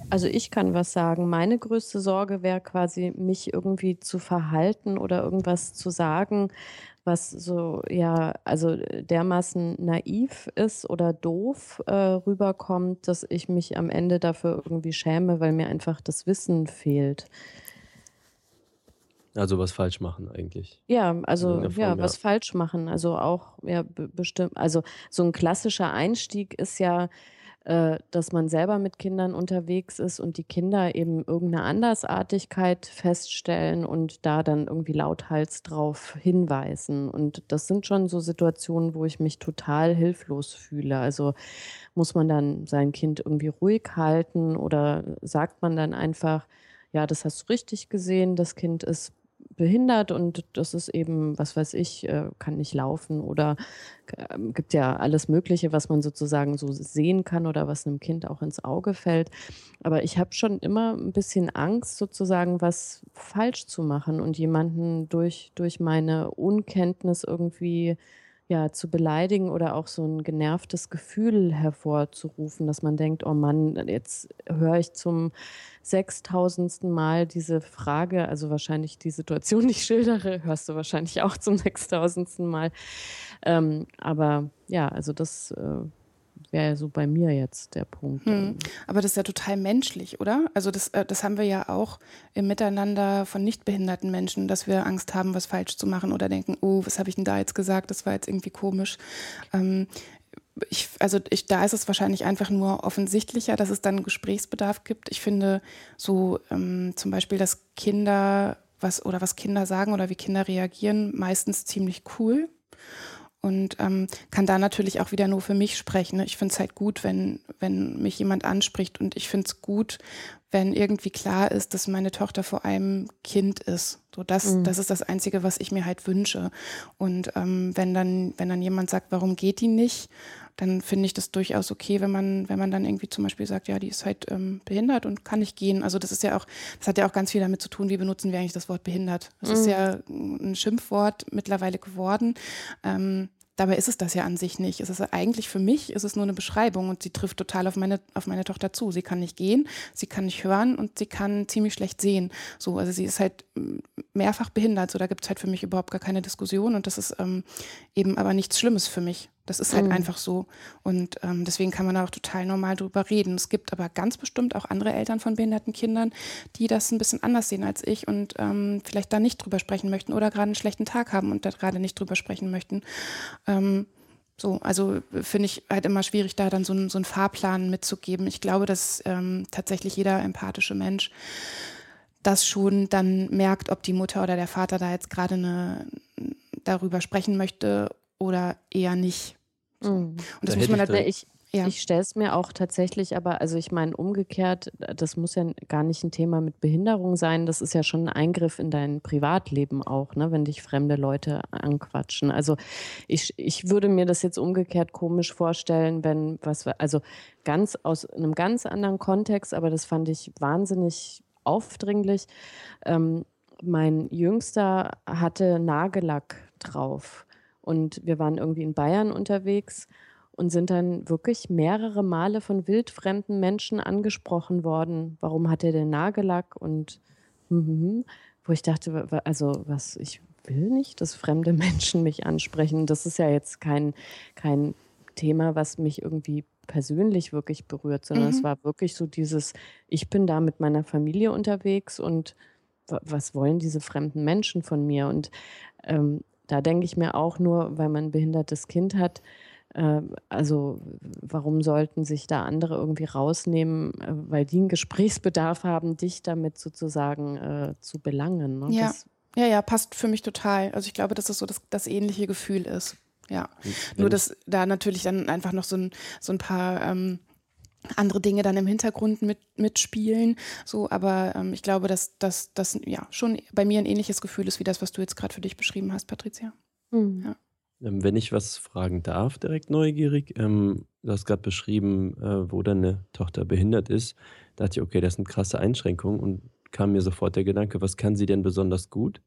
Also ich kann was sagen. Meine größte Sorge wäre quasi, mich irgendwie zu verhalten oder irgendwas zu sagen, was so ja, also dermaßen naiv ist oder doof äh, rüberkommt, dass ich mich am Ende dafür irgendwie schäme, weil mir einfach das Wissen fehlt. Also was falsch machen eigentlich. Ja, also Form, ja, was falsch machen. Also auch ja bestimmt. Also so ein klassischer Einstieg ist ja äh, dass man selber mit Kindern unterwegs ist und die Kinder eben irgendeine Andersartigkeit feststellen und da dann irgendwie lauthals drauf hinweisen. Und das sind schon so Situationen, wo ich mich total hilflos fühle. Also muss man dann sein Kind irgendwie ruhig halten oder sagt man dann einfach, ja, das hast du richtig gesehen, das Kind ist behindert und das ist eben, was weiß ich, äh, kann nicht laufen oder äh, gibt ja alles Mögliche, was man sozusagen so sehen kann oder was einem Kind auch ins Auge fällt. Aber ich habe schon immer ein bisschen Angst, sozusagen was falsch zu machen und jemanden durch, durch meine Unkenntnis irgendwie ja, zu beleidigen oder auch so ein genervtes Gefühl hervorzurufen, dass man denkt, oh Mann, jetzt höre ich zum sechstausendsten Mal diese Frage, also wahrscheinlich die Situation, die ich schildere, hörst du wahrscheinlich auch zum sechstausendsten Mal. Ähm, aber ja, also das äh, wäre so bei mir jetzt der Punkt. Hm. Aber das ist ja total menschlich, oder? Also das, äh, das haben wir ja auch im Miteinander von nichtbehinderten Menschen, dass wir Angst haben, was falsch zu machen oder denken, oh, was habe ich denn da jetzt gesagt? Das war jetzt irgendwie komisch. Ähm, ich, also ich, da ist es wahrscheinlich einfach nur offensichtlicher, dass es dann Gesprächsbedarf gibt. Ich finde so ähm, zum Beispiel, dass Kinder was oder was Kinder sagen oder wie Kinder reagieren, meistens ziemlich cool und ähm, kann da natürlich auch wieder nur für mich sprechen. Ne? Ich finde es halt gut, wenn, wenn mich jemand anspricht und ich finde es gut, wenn irgendwie klar ist, dass meine Tochter vor einem Kind ist. So das, mhm. das ist das Einzige, was ich mir halt wünsche. Und ähm, wenn dann, wenn dann jemand sagt, warum geht die nicht, dann finde ich das durchaus okay, wenn man, wenn man dann irgendwie zum Beispiel sagt, ja, die ist halt ähm, behindert und kann nicht gehen. Also das ist ja auch, das hat ja auch ganz viel damit zu tun, wie benutzen wir eigentlich das Wort behindert. Das mhm. ist ja ein Schimpfwort mittlerweile geworden. Ähm, Dabei ist es das ja an sich nicht. Es ist eigentlich für mich ist es nur eine Beschreibung und sie trifft total auf meine, auf meine Tochter zu. Sie kann nicht gehen, sie kann nicht hören und sie kann ziemlich schlecht sehen. So, also sie ist halt mehrfach behindert. So, da gibt es halt für mich überhaupt gar keine Diskussion und das ist ähm, eben aber nichts Schlimmes für mich. Das ist halt mhm. einfach so. Und ähm, deswegen kann man da auch total normal drüber reden. Es gibt aber ganz bestimmt auch andere Eltern von behinderten Kindern, die das ein bisschen anders sehen als ich und ähm, vielleicht da nicht drüber sprechen möchten oder gerade einen schlechten Tag haben und da gerade nicht drüber sprechen möchten. Ähm, so, also finde ich halt immer schwierig, da dann so, ein, so einen Fahrplan mitzugeben. Ich glaube, dass ähm, tatsächlich jeder empathische Mensch das schon dann merkt, ob die Mutter oder der Vater da jetzt gerade eine darüber sprechen möchte oder eher nicht. So. Mhm. Und das da muss man halt, ich, Ja. Ich stelle es mir auch tatsächlich, aber also ich meine umgekehrt, das muss ja gar nicht ein Thema mit Behinderung sein. Das ist ja schon ein Eingriff in dein Privatleben auch, ne, wenn dich fremde Leute anquatschen. Also ich, ich würde mir das jetzt umgekehrt komisch vorstellen, wenn was, also ganz aus einem ganz anderen Kontext, aber das fand ich wahnsinnig aufdringlich. Ähm, mein Jüngster hatte Nagellack drauf und wir waren irgendwie in Bayern unterwegs und sind dann wirklich mehrere Male von wildfremden Menschen angesprochen worden. Warum hat er den Nagellack? Und mm, wo ich dachte, also was, ich will nicht, dass fremde *laughs* Menschen mich ansprechen. Das ist ja jetzt kein, kein Thema, was mich irgendwie persönlich wirklich berührt, sondern mhm. es war wirklich so dieses, ich bin da mit meiner Familie unterwegs und was wollen diese fremden Menschen von mir? Und ähm, da denke ich mir auch nur, weil man ein behindertes Kind hat, ähm, also warum sollten sich da andere irgendwie rausnehmen, äh, weil die einen Gesprächsbedarf haben, dich damit sozusagen äh, zu belangen? Ne? Ja. ja, ja, passt für mich total. Also ich glaube, dass das so das, das ähnliche Gefühl ist. Ja. Wenn Nur, dass da natürlich dann einfach noch so ein, so ein paar ähm, andere Dinge dann im Hintergrund mit, mitspielen. So, aber ähm, ich glaube, dass das ja schon bei mir ein ähnliches Gefühl ist wie das, was du jetzt gerade für dich beschrieben hast, Patricia. Mhm. Ja. Ähm, wenn ich was fragen darf, direkt neugierig, ähm, du hast gerade beschrieben, äh, wo deine Tochter behindert ist. Da dachte ich, okay, das sind krasse Einschränkungen und kam mir sofort der Gedanke, was kann sie denn besonders gut?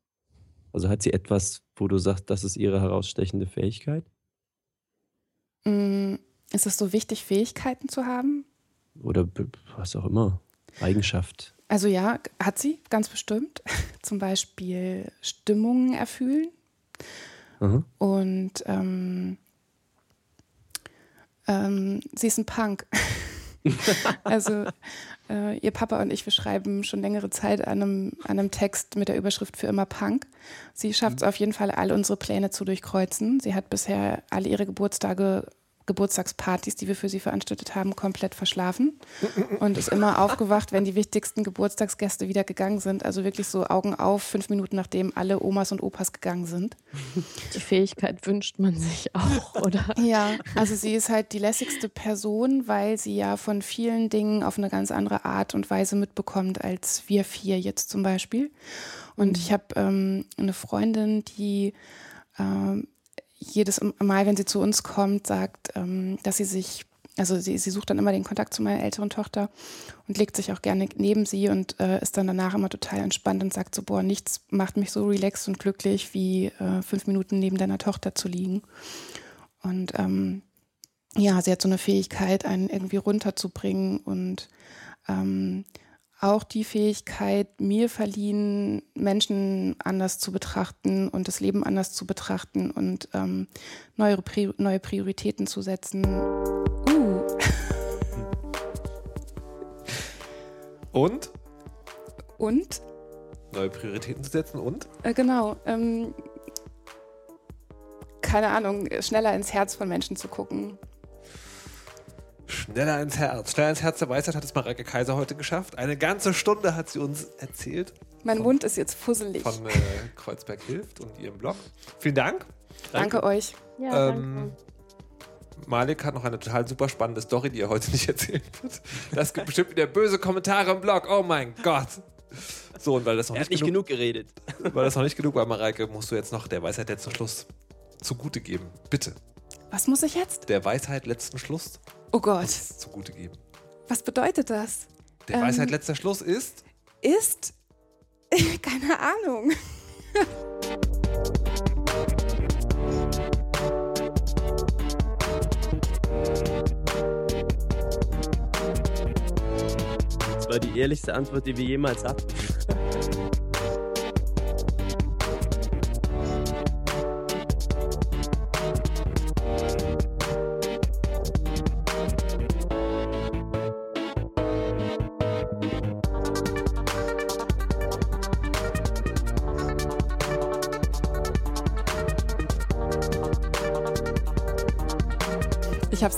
Also hat sie etwas, wo du sagst, das ist ihre herausstechende Fähigkeit? Mm, ist es so wichtig, Fähigkeiten zu haben? Oder was auch immer, Eigenschaft. Also ja, hat sie ganz bestimmt. *laughs* Zum Beispiel Stimmungen erfüllen Mhm. Und ähm, ähm, sie ist ein Punk. *laughs* also äh, ihr Papa und ich, wir schreiben schon längere Zeit an einem, an einem Text mit der Überschrift für immer Punk. Sie schafft es mhm. auf jeden Fall, all unsere Pläne zu durchkreuzen. Sie hat bisher alle ihre Geburtstage Geburtstagspartys, die wir für sie veranstaltet haben, komplett verschlafen und ist immer aufgewacht, wenn die wichtigsten Geburtstagsgäste wieder gegangen sind. Also wirklich so Augen auf, fünf Minuten nachdem alle Omas und Opas gegangen sind. Die Fähigkeit wünscht man sich auch, oder? Ja, also sie ist halt die lässigste Person, weil sie ja von vielen Dingen auf eine ganz andere Art und Weise mitbekommt als wir vier jetzt zum Beispiel. Und mhm. ich habe ähm, eine Freundin, die ähm, jedes Mal, wenn sie zu uns kommt, sagt, ähm, dass sie sich, also sie, sie sucht dann immer den Kontakt zu meiner älteren Tochter und legt sich auch gerne neben sie und äh, ist dann danach immer total entspannt und sagt so, boah, nichts macht mich so relaxed und glücklich, wie äh, fünf Minuten neben deiner Tochter zu liegen. Und ähm, ja, sie hat so eine Fähigkeit, einen irgendwie runterzubringen und ähm, auch die Fähigkeit mir verliehen, Menschen anders zu betrachten und das Leben anders zu betrachten und ähm, neue, Pri neue Prioritäten zu setzen. Uh. Und? Und? Neue Prioritäten zu setzen und? Äh, genau. Ähm, keine Ahnung, schneller ins Herz von Menschen zu gucken. Schneller ins Herz. Schneller ins Herz der Weisheit hat es Mareike Kaiser heute geschafft. Eine ganze Stunde hat sie uns erzählt. Mein von, Mund ist jetzt fusselig. Von äh, Kreuzberg hilft und ihrem Blog. Vielen Dank. Danke, danke euch. Ja, ähm, danke. Malik hat noch eine total super spannende Story, die er heute *laughs* nicht erzählen wird. Das gibt bestimmt wieder böse Kommentare im Blog. Oh mein Gott. So, und weil das noch er nicht, nicht genug, genug, geredet. Weil das noch nicht genug war, Mareike, musst du jetzt noch der Weisheit letzten Schluss zugute geben. Bitte. Was muss ich jetzt? Der Weisheit letzten Schluss Oh Gott. zugute geben. Was bedeutet das? Der ähm, Weisheit letzter Schluss ist? Ist? *laughs* Keine Ahnung. Das war die ehrlichste Antwort, die wir jemals hatten.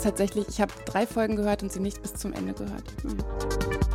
Tatsächlich, ich habe drei Folgen gehört und sie nicht bis zum Ende gehört. Mhm.